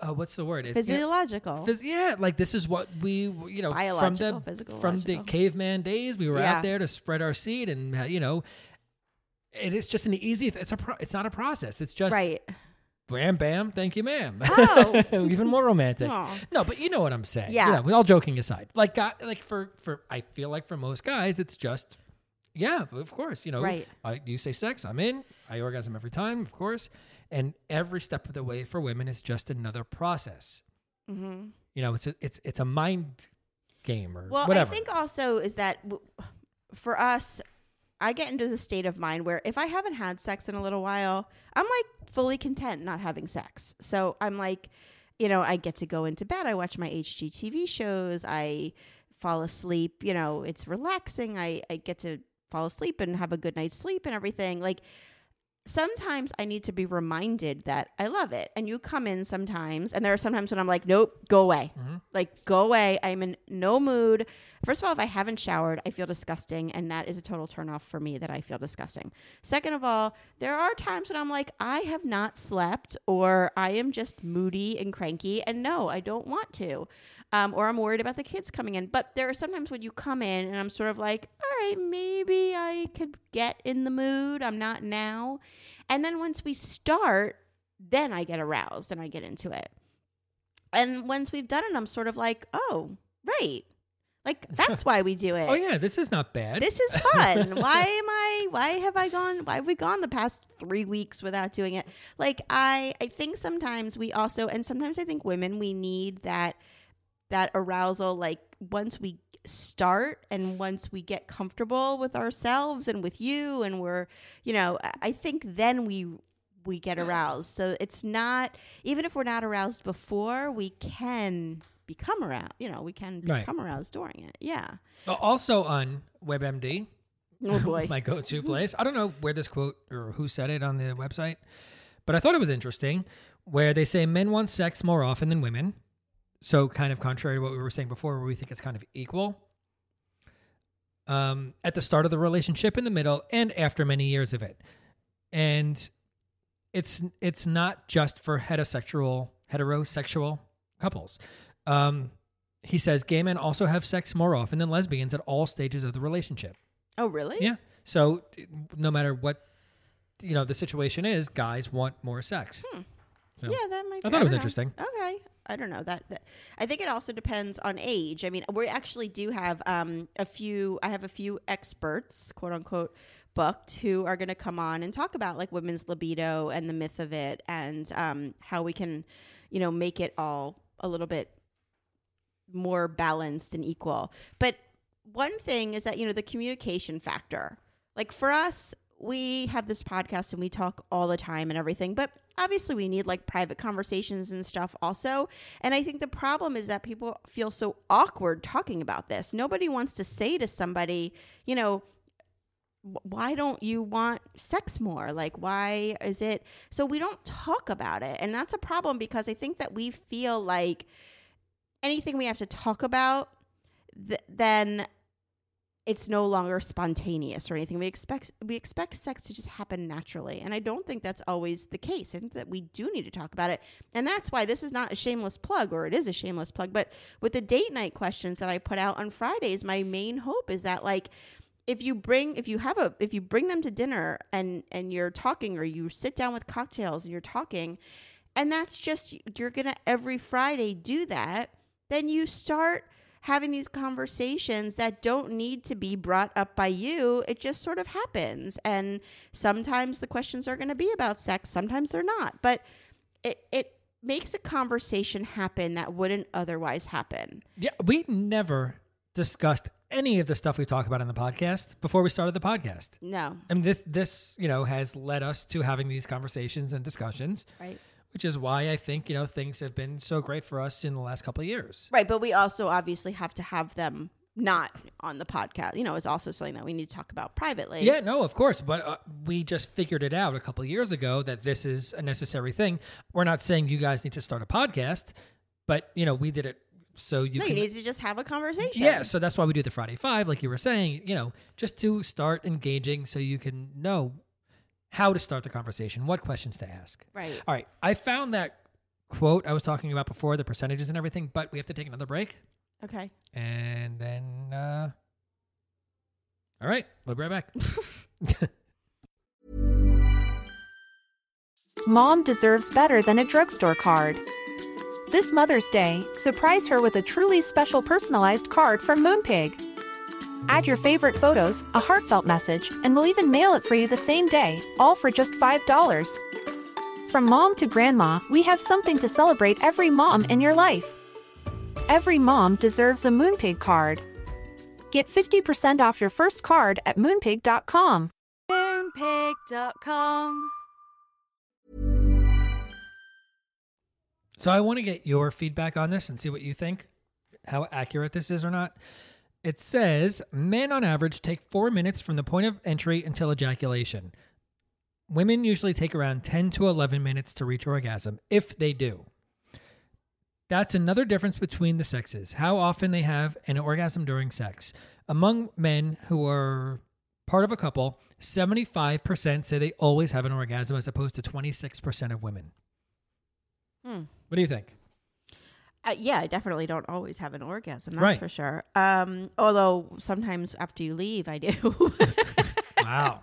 uh, what's the word? It's, Physiological. phys- yeah, like this is what we, you know, from Biological, the physical, from the caveman days, we were Yeah. out there to spread our seed, and uh, you know, it is just an easy. It's a pro, it's not a process. It's just right. Bam, bam, thank you, ma'am. Oh. even more romantic. Aw. No, but you know what I'm saying. Yeah. You know, we all joking aside. Like, guy, like for for I feel like for most guys, it's just, yeah, of course. You know, Right. I, you say sex, I'm in. I orgasm every time, of course. And every step of the way for women is just another process. hmm You know, it's a, it's it's a mind game or Well, whatever. I think also is that w- for us, I get into the state of mind where if I haven't had sex in a little while, I'm like fully content not having sex. So I'm like, you know, I get to go into bed. I watch my HGTV shows. I fall asleep. You know, it's relaxing. I, I get to fall asleep and have a good night's sleep and everything. Like, sometimes I need to be reminded that I love it. And you come in sometimes, and there are sometimes when I'm like, nope, go away. Like, go away. I'm in no mood. First of all, if I haven't showered, I feel disgusting. And that is a total turnoff for me that I feel disgusting. Second of all, there are times when I'm like, I have not slept or I am just moody and cranky. And no, I don't want to. Um, or I'm worried about the kids coming in. But there are sometimes when you come in and I'm sort of like, all right, maybe I could get in the mood. I'm not now. And then once we start, then I get aroused and I get into it. And once we've done it, I'm sort of like, oh, right. Like that's why we do it. Oh yeah, this is not bad. This is fun. why am I why have I gone why have we gone the past 3 weeks without doing it? Like I I think sometimes we also and sometimes I think women we need that that arousal like once we start and once we get comfortable with ourselves and with you and we're you know I- think then we we get aroused. So it's not even if we're not aroused before, we can become aroused. You know, we can Right. become aroused during it. Yeah. Uh, also on WebMD, Oh boy. my go-to place. I don't know where this quote or who said it on the website, but I thought it was interesting where they say men want sex more often than women. So kind of contrary to what we were saying before, where we think it's kind of equal. Um, at the start of the relationship, in the middle, and after many years of it, and it's it's not just for heterosexual heterosexual couples. Um, he says gay men also have sex more often than lesbians at all stages of the relationship. oh really? Yeah. So no matter what you know the situation is, guys want more sex. So, Yeah, that might. I thought it was know. interesting. Okay, I don't know that, that. I think it also depends on age. I mean, we actually do have um, a few. I have a few experts, quote unquote, booked who are going to come on and talk about like women's libido and the myth of it, and um, how we can, you know, make it all a little bit more balanced and equal. But one thing is that, you know, the communication factor. Like for us, we have this podcast and we talk all the time and everything, but obviously we need like private conversations and stuff also. And I think the problem is that people feel so awkward talking about this. Nobody wants to say to somebody, you know, why don't you want sex more? Like, why is it? So we don't talk about it. And that's a problem because I think that we feel like anything we have to talk about, th- then it's no longer spontaneous or anything. We expect we expect sex to just happen naturally, and I don't think that's always the case. I think that we do need to talk about it, and that's why this is not a shameless plug, or it is a shameless plug. But with the date night questions that I put out on Fridays, my main hope is that like if you bring if you have a if you bring them to dinner and and you're talking or you sit down with cocktails and you're talking and that's just you're gonna every friday do that then you start having these conversations that don't need to be brought up by you it just sort of happens. And sometimes the questions are going to be about sex sometimes they're not. But it it makes a conversation happen that wouldn't otherwise happen. Yeah, we never discussed any of the stuff we talked about in the podcast before we started the podcast. no. And this this, you know, has led us to having these conversations and discussions, right which is why I think, you know, things have been so great for us in the last couple of years. Right, but we also obviously have to have them not on the podcast. You know, it's also something that we need to talk about privately. Yeah, no, of course, but uh, we just figured it out a couple of years ago that this is a necessary thing. We're not saying you guys need to start a podcast, but you know, we did it so you no, can you need to just have a conversation. Yeah, so that's why we do the Friday Five, like you were saying, you know, just to start engaging so you can know how to start the conversation, what questions to ask. Right. All right, I found that quote I was talking about before, the percentages and everything, but we have to take another break. Okay. And then, uh, all right, we'll be right back. Mom deserves better than a drugstore card. This Mother's Day, surprise her with a truly special personalized card from Moonpig. Add your favorite photos, a heartfelt message, and we'll even mail it for you the same day, all for just $5. From mom to grandma, we have something to celebrate every mom in your life. Every mom deserves a Moonpig card. Get 50% off your first card at moonpig.com. Moonpig.com. So I want to get your feedback on this and see what you think, how accurate this is or not. It says men on average take four minutes from the point of entry until ejaculation. women usually take around 10 to 11 minutes to reach orgasm, if they do. That's another difference between the sexes, how often they have an orgasm during sex. Among men who are part of a couple, 75% say they always have an orgasm as opposed to 26% of women. Hmm. What do you think? Uh, yeah, I definitely don't always have an orgasm. That's Right. for sure. Um, although sometimes after you leave, I do. Wow.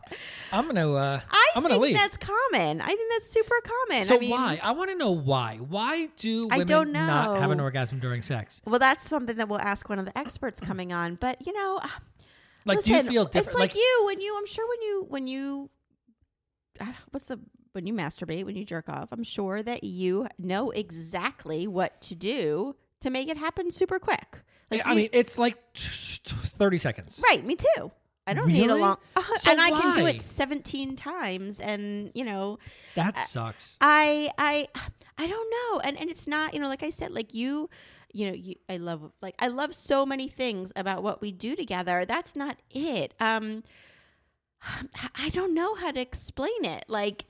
I'm going to uh I to think leave. that's common. I think that's super common. so I mean, why? I want to know why. Why do I women don't know. not have an orgasm during sex? Well, that's something that we'll ask one of the experts coming on. But you know, Like do you feel different? It's like, you when you. I'm sure when you when you. I What's the when you masturbate when you jerk off? I'm sure that you know exactly what to do to make it happen super quick. Like I you- mean, it's like 30 seconds. right? Me too. I don't need a long, uh, So and I can do it 17 times, and you know, That sucks. I I I don't know. And and it's not, you know, like I said, like you you know, you I love like I love so many things about what we do together. That's not it. Um I don't know how to explain it. Like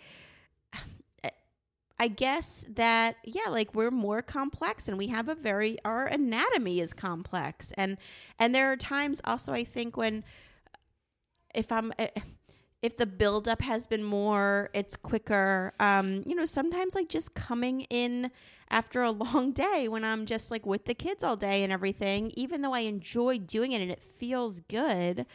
I guess that yeah, like we're more complex and we have a very our anatomy is complex. And and there are times also I think when if I'm eh, if the buildup has been more, it's quicker. Um, you know, sometimes like just coming in after a long day when I'm just like with the kids all day and everything, even though I enjoy doing it and it feels good,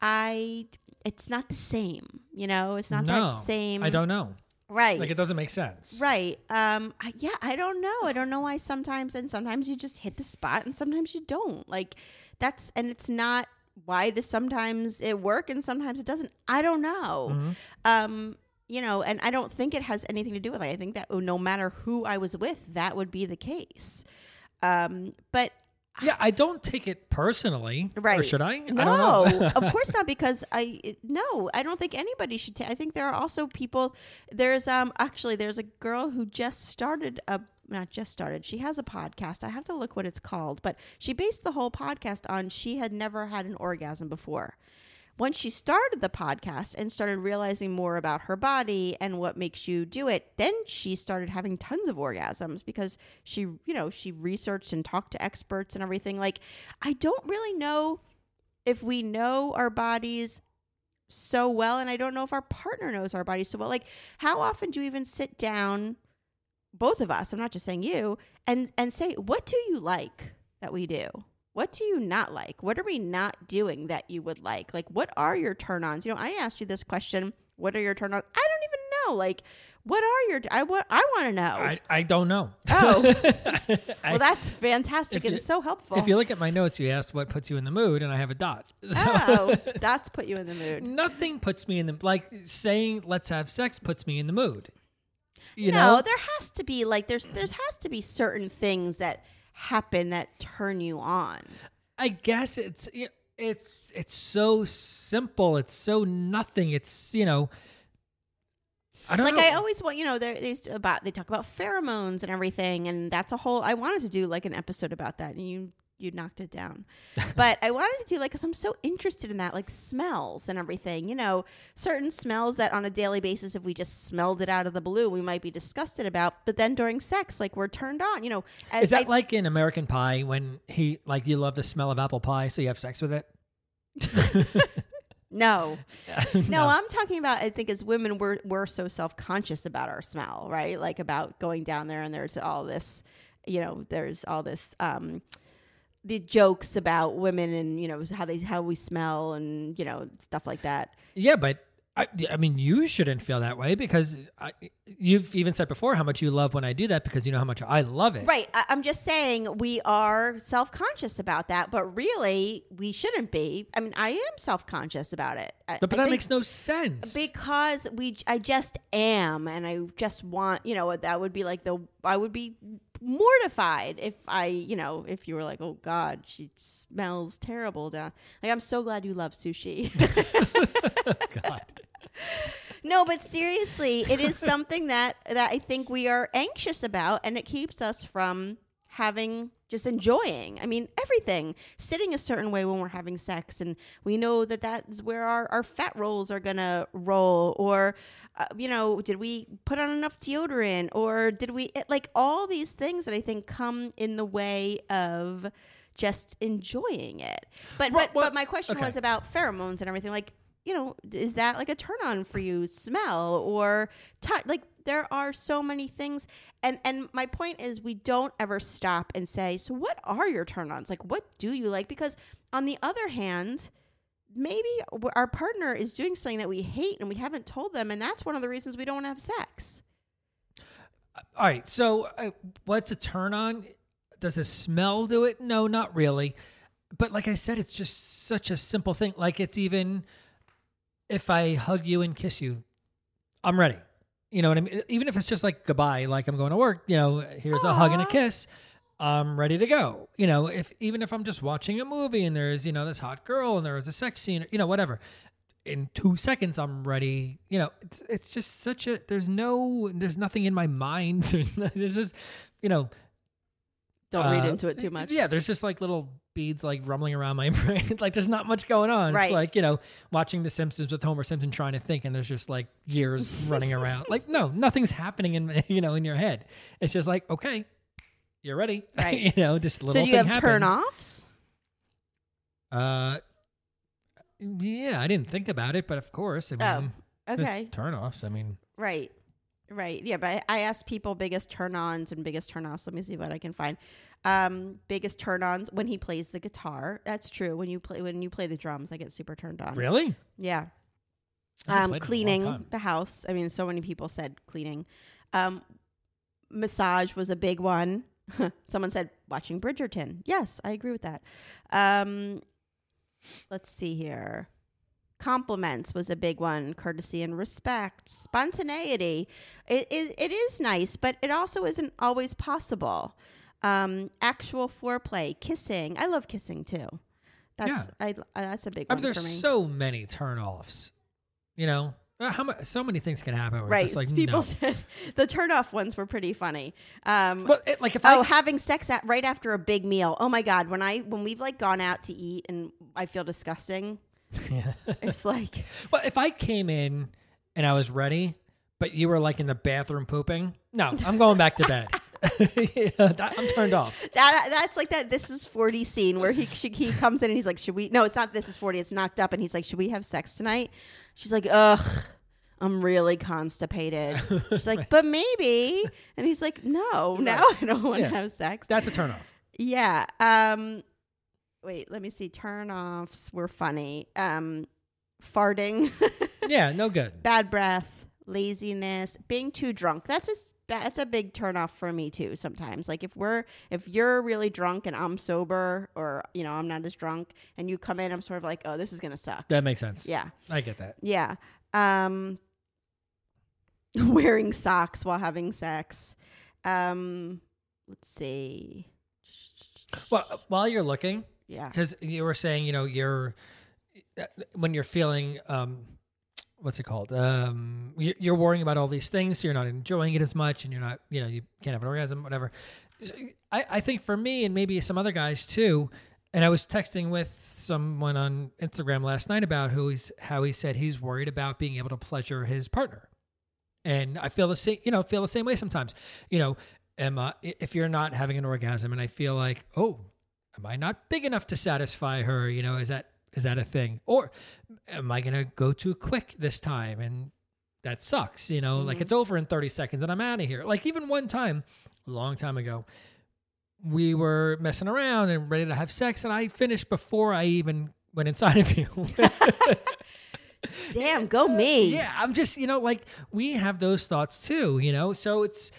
I it's not the same. You know, it's not no, that same. I don't know. Right. Like it doesn't make sense. Right. Um. I, yeah. I don't know. I don't know why sometimes and sometimes you just hit the spot and sometimes you don't. Like that's and it's not. Why does sometimes it work and sometimes it doesn't? I don't know. Mhm. Um. You know, and I don't think it has anything to do with it. I think that no matter who I was with, that would be the case. Um. But Yeah, I don't take it personally. Right. Or should I? no, I don't know. of course not. Because I no, I don't think anybody should. ta- I think there are also people. There's um actually there's a girl who just started a not just started. She has a podcast. I have to look what it's called, but she based the whole podcast on she had never had an orgasm before. Once she started the podcast and started realizing more about her body and what makes you do it, then she started having tons of orgasms because she, you know, she researched and talked to experts and everything. Like, I don't really know if we know our bodies so well and i don't know if our partner knows our bodies so well like how often do you even sit down both of us i'm not just saying you and and say what do you like that we do what do you not like? What are we not doing that you would like? Like what are your turn-ons? You know i asked you this question what are your turn-ons? I don't even know. Like what are your i what i want to know. I, I don't know. Oh. Well that's fantastic and you- so helpful. if you look at my notes, you asked what puts you in the mood, and I have a dot. So- oh that's put you in the mood. Nothing puts me in the like saying let's have sex puts me in the mood. You no, know, there has to be like there's there's has to be certain things that happen that turn you on. I guess it's it's it's so simple. It's so nothing. It's you know, I don't Like know. I always want, you know, there's about they talk about pheromones and everything, and that's a whole. I wanted to do like an episode about that, and you you knocked it down. but I wanted to do like because I'm so interested in that, like smells and everything. You know, certain smells that on a daily basis, if we just smelled it out of the blue, we might be disgusted about. But then during sex, like we're turned on. You know, as Is that I- like in American Pie when he like you love the smell of apple pie, so you have sex with it? no. No, I'm talking about. I think as women, we're we're so self conscious about our smell, right? Like about going down there, and there's all this, you know, there's all this, um, the jokes about women and you know how they how we smell and you know stuff like that. Yeah, but I, I mean, you shouldn't feel that way because I, you've even said before how much you love when I do that because you know how much I love it. Right. I, I'm just saying we are self conscious about that, but really we shouldn't be. I mean, I am self conscious about it. I- But, but that makes no sense. because we i just am and i just want you know that would be like the i would be mortified if i you know if you were like oh god she smells terrible down like i'm so glad you love sushi God. no but seriously it is something that that i think we are anxious about and it keeps us from having just enjoying. I mean, everything. Sitting a certain way when we're having sex, and we know that that's where our, our fat rolls are gonna roll. Or, uh, you know, did we put on enough deodorant? Or did we, it, like, all these things that I think come in the way of just enjoying it. But, Well, but, well, but my question okay. was about pheromones and everything. Like, you know, is that like a turn on for you? Smell or touch? Like, there are so many things and and my point is we don't ever stop and say so what are your turn-ons like what do you like because on the other hand maybe our partner is doing something that we hate and we haven't told them and that's one of the reasons we don't have sex All right. So, uh, what's a turn on? Does a smell do it? No, not really. But like I said, it's just such a simple thing. Like it's even if I hug you and kiss you, I'm ready. You know what I mean? Even if it's just like goodbye, like I'm going to work, you know, here's a hug and a kiss. I'm ready to go. You know, if even if I'm just watching a movie and there's, you know, this hot girl and there was a sex scene, you know, whatever. In two seconds, I'm ready. You know, it's it's just such a. There's no. There's nothing in my mind. There's no, there's just, you know. Don't read uh, into it too much Yeah, there's just like little beads like rumbling around my brain. like there's not much going on. Right. It's like you know watching The Simpsons with Homer Simpson trying to think, and there's just like gears running around. Like no, nothing's happening in you know in your head. It's just like okay, you're ready. Right. you know, just little so do you have turn offs Uh, yeah, I didn't think about it, but of course, I Oh, mean, there's okay turn offs. I mean, Right. Right. Yeah, but I asked people biggest turn ons and biggest turn offs. Let me see what I can find. Um, biggest turn ons when he plays the guitar. That's true. When you play when you play the drums, I get super turned on. really, Yeah. Um, played in a long cleaning the house. I mean, so many people said cleaning. Um, massage was a big one. Someone said watching Bridgerton. Yes, I agree with that. Um, let's see here. Compliments was a big one. Courtesy and respect, spontaneity. It, it, it is nice, but it also isn't always possible. Um, actual foreplay, kissing. I love kissing too. That's Yeah. I, I that's a big I one mean, for there's so many turn offs. You know, Uh, how much? So many things can happen. Where right. Just like People no. said the turn off ones were pretty funny. Um, Well, it, like if oh, I having sex at right after a big meal. Oh my god, when I when we've like gone out to eat and I feel disgusting, Yeah. it's like Well, if I came in and I was ready, but you were like in the bathroom pooping, no, I'm going back to bed. Know, that- I'm turned off. that. That's like that. This is forty scene where he she, he comes in and he's like, "Should we?" No, it's not. This is forty. It's knocked up, and he's like, "Should we have sex tonight?" She's like, "Ugh." I'm really constipated. She's like, but maybe. And he's like, no, now I don't want to Yeah. have sex. That's a turn off. Yeah. Um wait, let me see. Turn offs were funny. Um farting, Yeah, no good. bad breath, laziness, being too drunk. That's a that's a big turnoff for me too sometimes. Like if we're if you're really drunk and I'm sober or you know, I'm not as drunk and you come in I'm sort of like, "Oh, this is going to suck." That makes sense. Yeah. I get that. Yeah. Um wearing socks while having sex. Um let's see. Well, while you're looking, Yeah. because you were saying, you know, you're uh, when you're feeling, um, what's it called? Um, you- you're worrying about all these things, so you're not enjoying it as much, and you're not, you know, you can't have an orgasm, whatever. So, I, I think for me and maybe some other guys too, and I was texting with someone on Instagram last night about who he's how he said he's worried about being able to pleasure his partner, and I feel the same, you know, feel the same way sometimes, you know. Emma, if you're not having an orgasm, and I feel like, oh, am I not big enough to satisfy her? You know, is that is that a thing? Or am I gonna go too quick this time and that sucks, you know, like mm-hmm. it's over in 30 seconds and I'm out of here. Like even one time, a long time ago, we were messing around and ready to have sex and I finished before I even went inside of you. Damn, go me. yeah, I'm just, you know, like we have those thoughts too, you know. So it's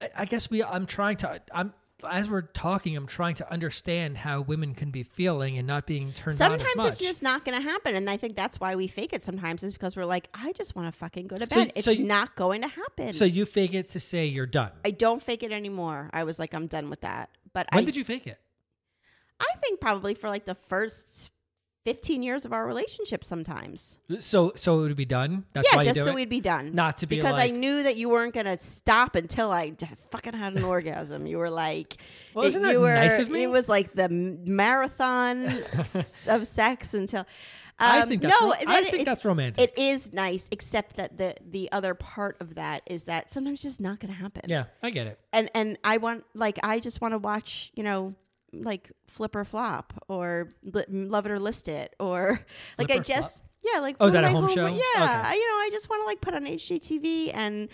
I- I guess we I'm trying to I'm as we're talking, I'm trying to understand how women can be feeling and not being turned on Sometimes as much. it's just not going to happen, and I think that's why we fake it. Sometimes is because we're like, I just want to fucking go to So- bed. it's so you- not going to happen. so you fake it to say you're done. I don't fake it anymore. I was like, I'm done with that. But when I, did you fake it? I think probably for like the first 15 years of our relationship sometimes. So so it would be done. That's yeah, just so it? we'd be done. Not to be because like- I knew that you weren't gonna stop until I fucking had an orgasm. You were like, Well, isn't it- that you were, nice of me? It was like the marathon of sex until. I um, think that's no, ro- I think that's romantic. It is nice, except that the the other part of that is that sometimes just not gonna happen. yeah, I get it. and and I want like I just want to watch you know like flip or flop or li- love it or list it or like I just Flop? yeah like Oh, is that a my home show? Yeah, Okay. I, you know I just want to like put on HGTV and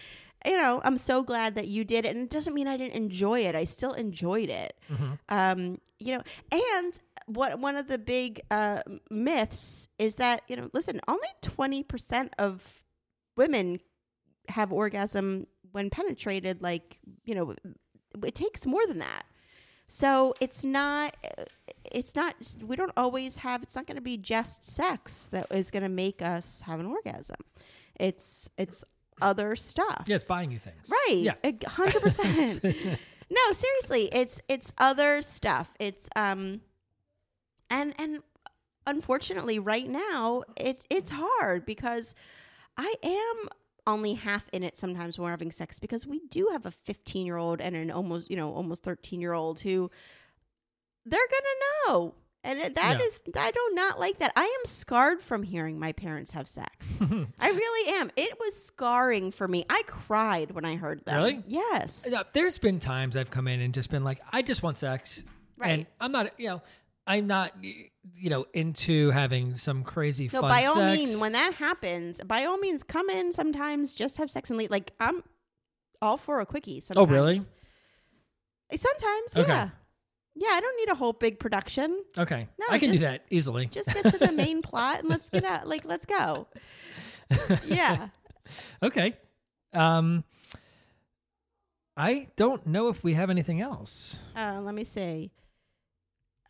you know I'm so glad that you did it and it doesn't mean I didn't enjoy it I still enjoyed it Mm-hmm. um you know and what one of the big uh myths is that you know listen only 20% of women have orgasm when penetrated like you know it takes more than that so it's not it's not we don't always have it's not going to be just sex that is going to make us have an orgasm. It's it's other stuff. Yeah, it's buying you things. right. Yeah. a hundred percent. No seriously it's it's other stuff. It's um and and unfortunately right now it it's hard because i am only half in it sometimes when we're having sex because we do have a 15 year old and an almost you know almost 13 year old who they're gonna know and that Yeah. is i do not like that i am scarred from hearing my parents have sex i really am it was scarring for me i cried when i heard that. Really? yes There's been times I've come in and just been like, I just want sex, and Right. I'm not, you know, I'm not, you know, into having some crazy No, fun by all sex. means, when that happens, by all means, come in sometimes, just have sex and leave. Like, I'm all for a quickie sometimes. Oh, really? Sometimes, Okay. yeah. Yeah, I don't need a whole big production. okay, No, I can do that easily. Just get to the main plot and let's get out. Like, let's go. Yeah. okay. Um, I don't know if we have anything else. Uh, let me see.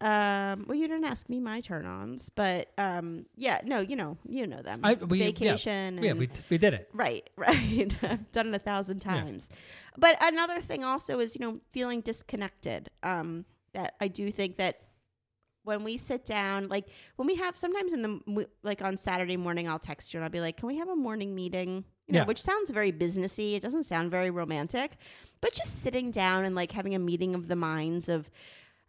Um, well, you didn't ask me my turn ons, but um, yeah, no, you know, you know them. I- we- Vacation. Yeah, and- we we did it. Right, right. I've done it a thousand Yeah. times. But another thing also is, you know, feeling disconnected. Um, that I do think that when we sit down, like when we have sometimes in the like on Saturday morning, I'll text you and I'll be like, "Can we have a morning meeting?" You know, Yeah. which sounds very businessy. It doesn't sound very romantic, but just sitting down and like having a meeting of the minds of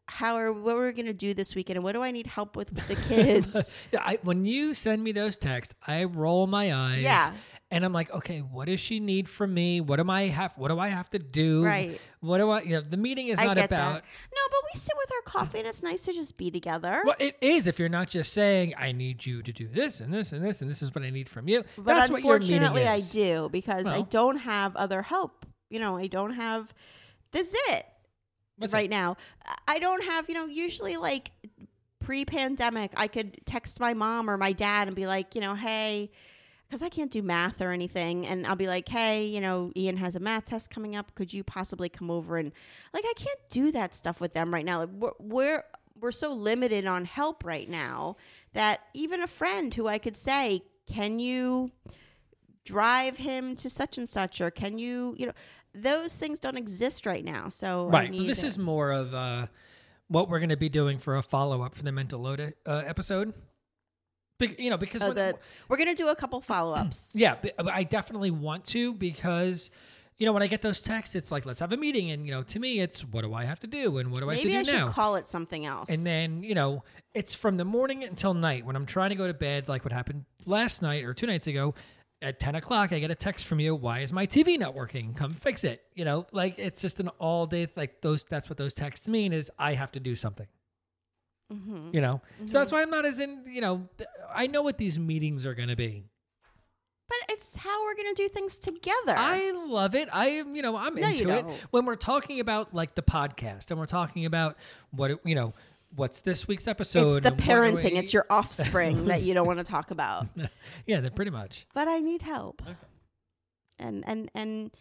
how are what we're gonna do this weekend and what do I need help with with the kids. Yeah, I, when you send me those texts, I roll my eyes. Yeah. And I'm like, okay, what does she need from me? What am I have? What do I have to do? Right. What do I? You know, the meeting is I not about. that. No, but we sit with our coffee and it's nice to just be together. Well, it is if you're not just saying, I need you to do this and this and this and this is what I need from you. But That's what your meeting unfortunately, I do because I don't have other help. You know, I don't have. This is it What's right it? now. I don't have. You know, usually like pre-pandemic, I could text my mom or my dad and be like, you know, hey. Because I can't do math or anything, and I'll be like, "Hey, you know, Ian has a math test coming up. Could you possibly come over and like I can't do that stuff with them right now. Like, we're, we're we're so limited on help right now that even a friend who I could say, "Can you drive him to such and such?" or "Can you, you know, those things don't exist right now." So I Right. This to- is more of uh, what we're going to be doing for a follow up for the mental load uh, episode. Be- you know, because Oh, the, we're gonna do a couple follow ups. Yeah, I definitely want to because you know when I get those texts, it's like let's have a meeting, and you know to me it's what do I have to do and what do I Maybe I have to should do now? call it something else. and then you know it's from the morning until night when I'm trying to go to bed, like what happened last night or two nights ago. At ten o'clock, I get a text from you. Why is my TV not working? Come fix it. You know, like it's just an all day. Like those. That's what those texts mean. Is I have to do something. Mhm. You know, so that's why I'm not as in. You know, I know what these meetings are going to be. but it's how we're gonna do things together. I love it. I am, you know, I'm No, into it. When we're talking about like the podcast and we're talking about what it, you know, what's this week's episode? it's the and what do parenting. It's your offspring that you don't want to talk about. yeah, that pretty much. but I need help. And and and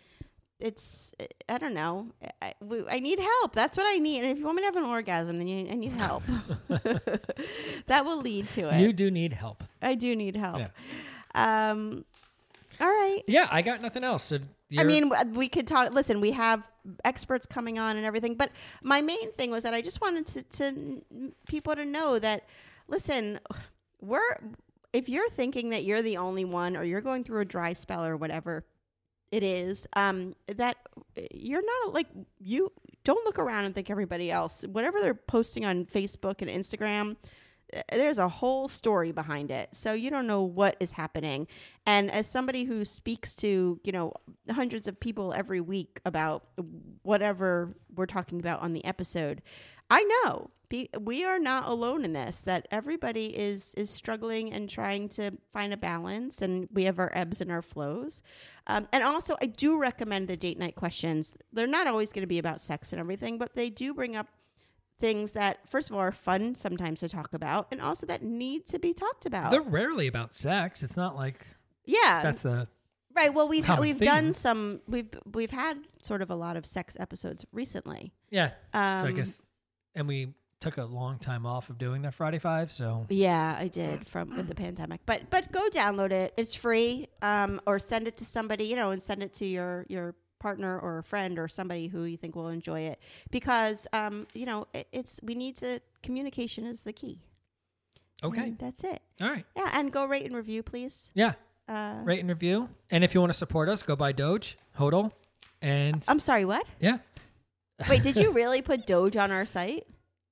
it's I don't know. I, I need help. That's what I need. And if you want me to have an orgasm, then you, I need help. that will lead to it. You do need help. I do need help. Um, all right. Yeah, I got nothing else. So I you're- mean, we could talk. Listen, we have experts coming on and everything, but my main thing was that I just wanted to, to people to know that, listen, we're if you're thinking that you're the only one or you're going through a dry spell or whatever it is um that you're not like you don't look around and think everybody else whatever they're posting on facebook and instagram there's a whole story behind it. So you don't know what is happening. And as somebody who speaks to you know hundreds of people every week about whatever we're talking about on the episode i know we are not alone in this that everybody is is struggling and trying to find a balance and we have our ebbs and our flows. Um, and also i do recommend the date night questions. They're not always going to be about sex and everything but they do bring up things that first of all are fun sometimes to talk about and also that need to be talked about They're rarely about sex. It's not like yeah that's the right well we've we've theme. done some we've we've had sort of a lot of sex episodes recently yeah. um, so I guess, and we took a long time off of doing the Friday Five. So Yeah, I did from with the pandemic. But but go download it. It's free. Um, or send it to somebody, you know, and send it to your your partner or a friend or somebody who you think will enjoy it because um, you know, it, it's we need to communication is the key. okay, And that's it. all right, Yeah, and go rate and review, please. yeah. Uh, Rate and review, and if you want to support us, go buy Doge, Hodl, and I'm sorry, what? yeah. Wait, did you really put Doge on our site?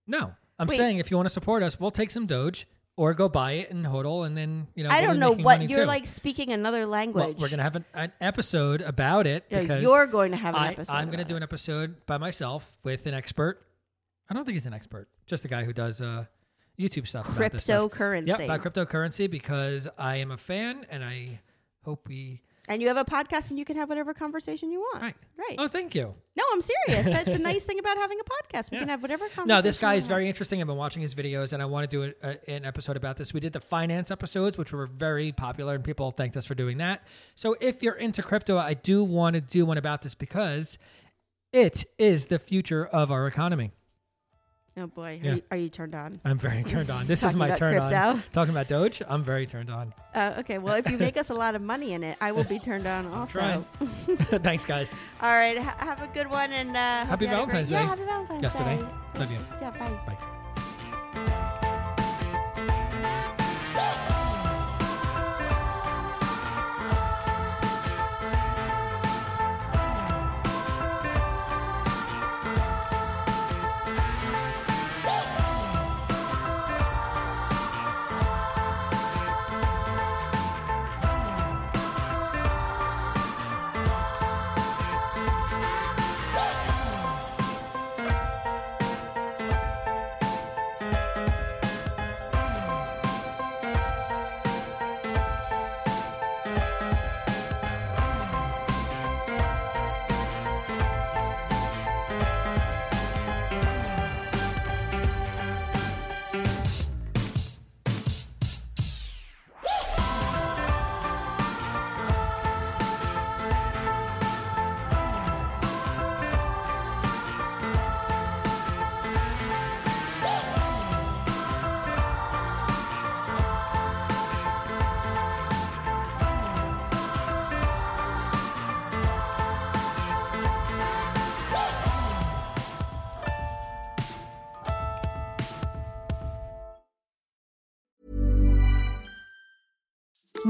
No, I'm Wait. saying if you want to support us, we'll take some Doge or go buy it and hodl, and then you know. I don't know what you're too. like speaking another language. Well, we're gonna have an, an episode about it because you're going to have an I, episode. I'm gonna do an episode by myself with an expert. I don't think he's an expert, just a guy who does uh, YouTube stuff. about this stuff. cryptocurrency. Yep, about cryptocurrency because I am a fan and I hope we. And you have a podcast and you can have whatever conversation you want. Right. Right. Oh, thank you. No, I'm serious. That's a nice thing about having a podcast. We Yeah. can have whatever conversation. No, this guy is very interesting. I've been watching his videos, and I want to do a, a, an episode about this. We did the finance episodes, which were very popular, and people thanked us for doing that. So, if you're into crypto, I do want to do one about this because it is the future of our economy. Oh boy, Yeah. are, you, are you turned on? I'm very turned on. This is my turn on. Talking about Doge, I'm very turned on. Uh, okay, well, if you make us a lot of money in it, I will be turned on also. Thanks, guys. All right, ha- have a good one and uh, Happy you had a great- Valentine's Yeah, Day. happy Valentine's Yesterday. Day. Love you. Yeah, bye. Bye.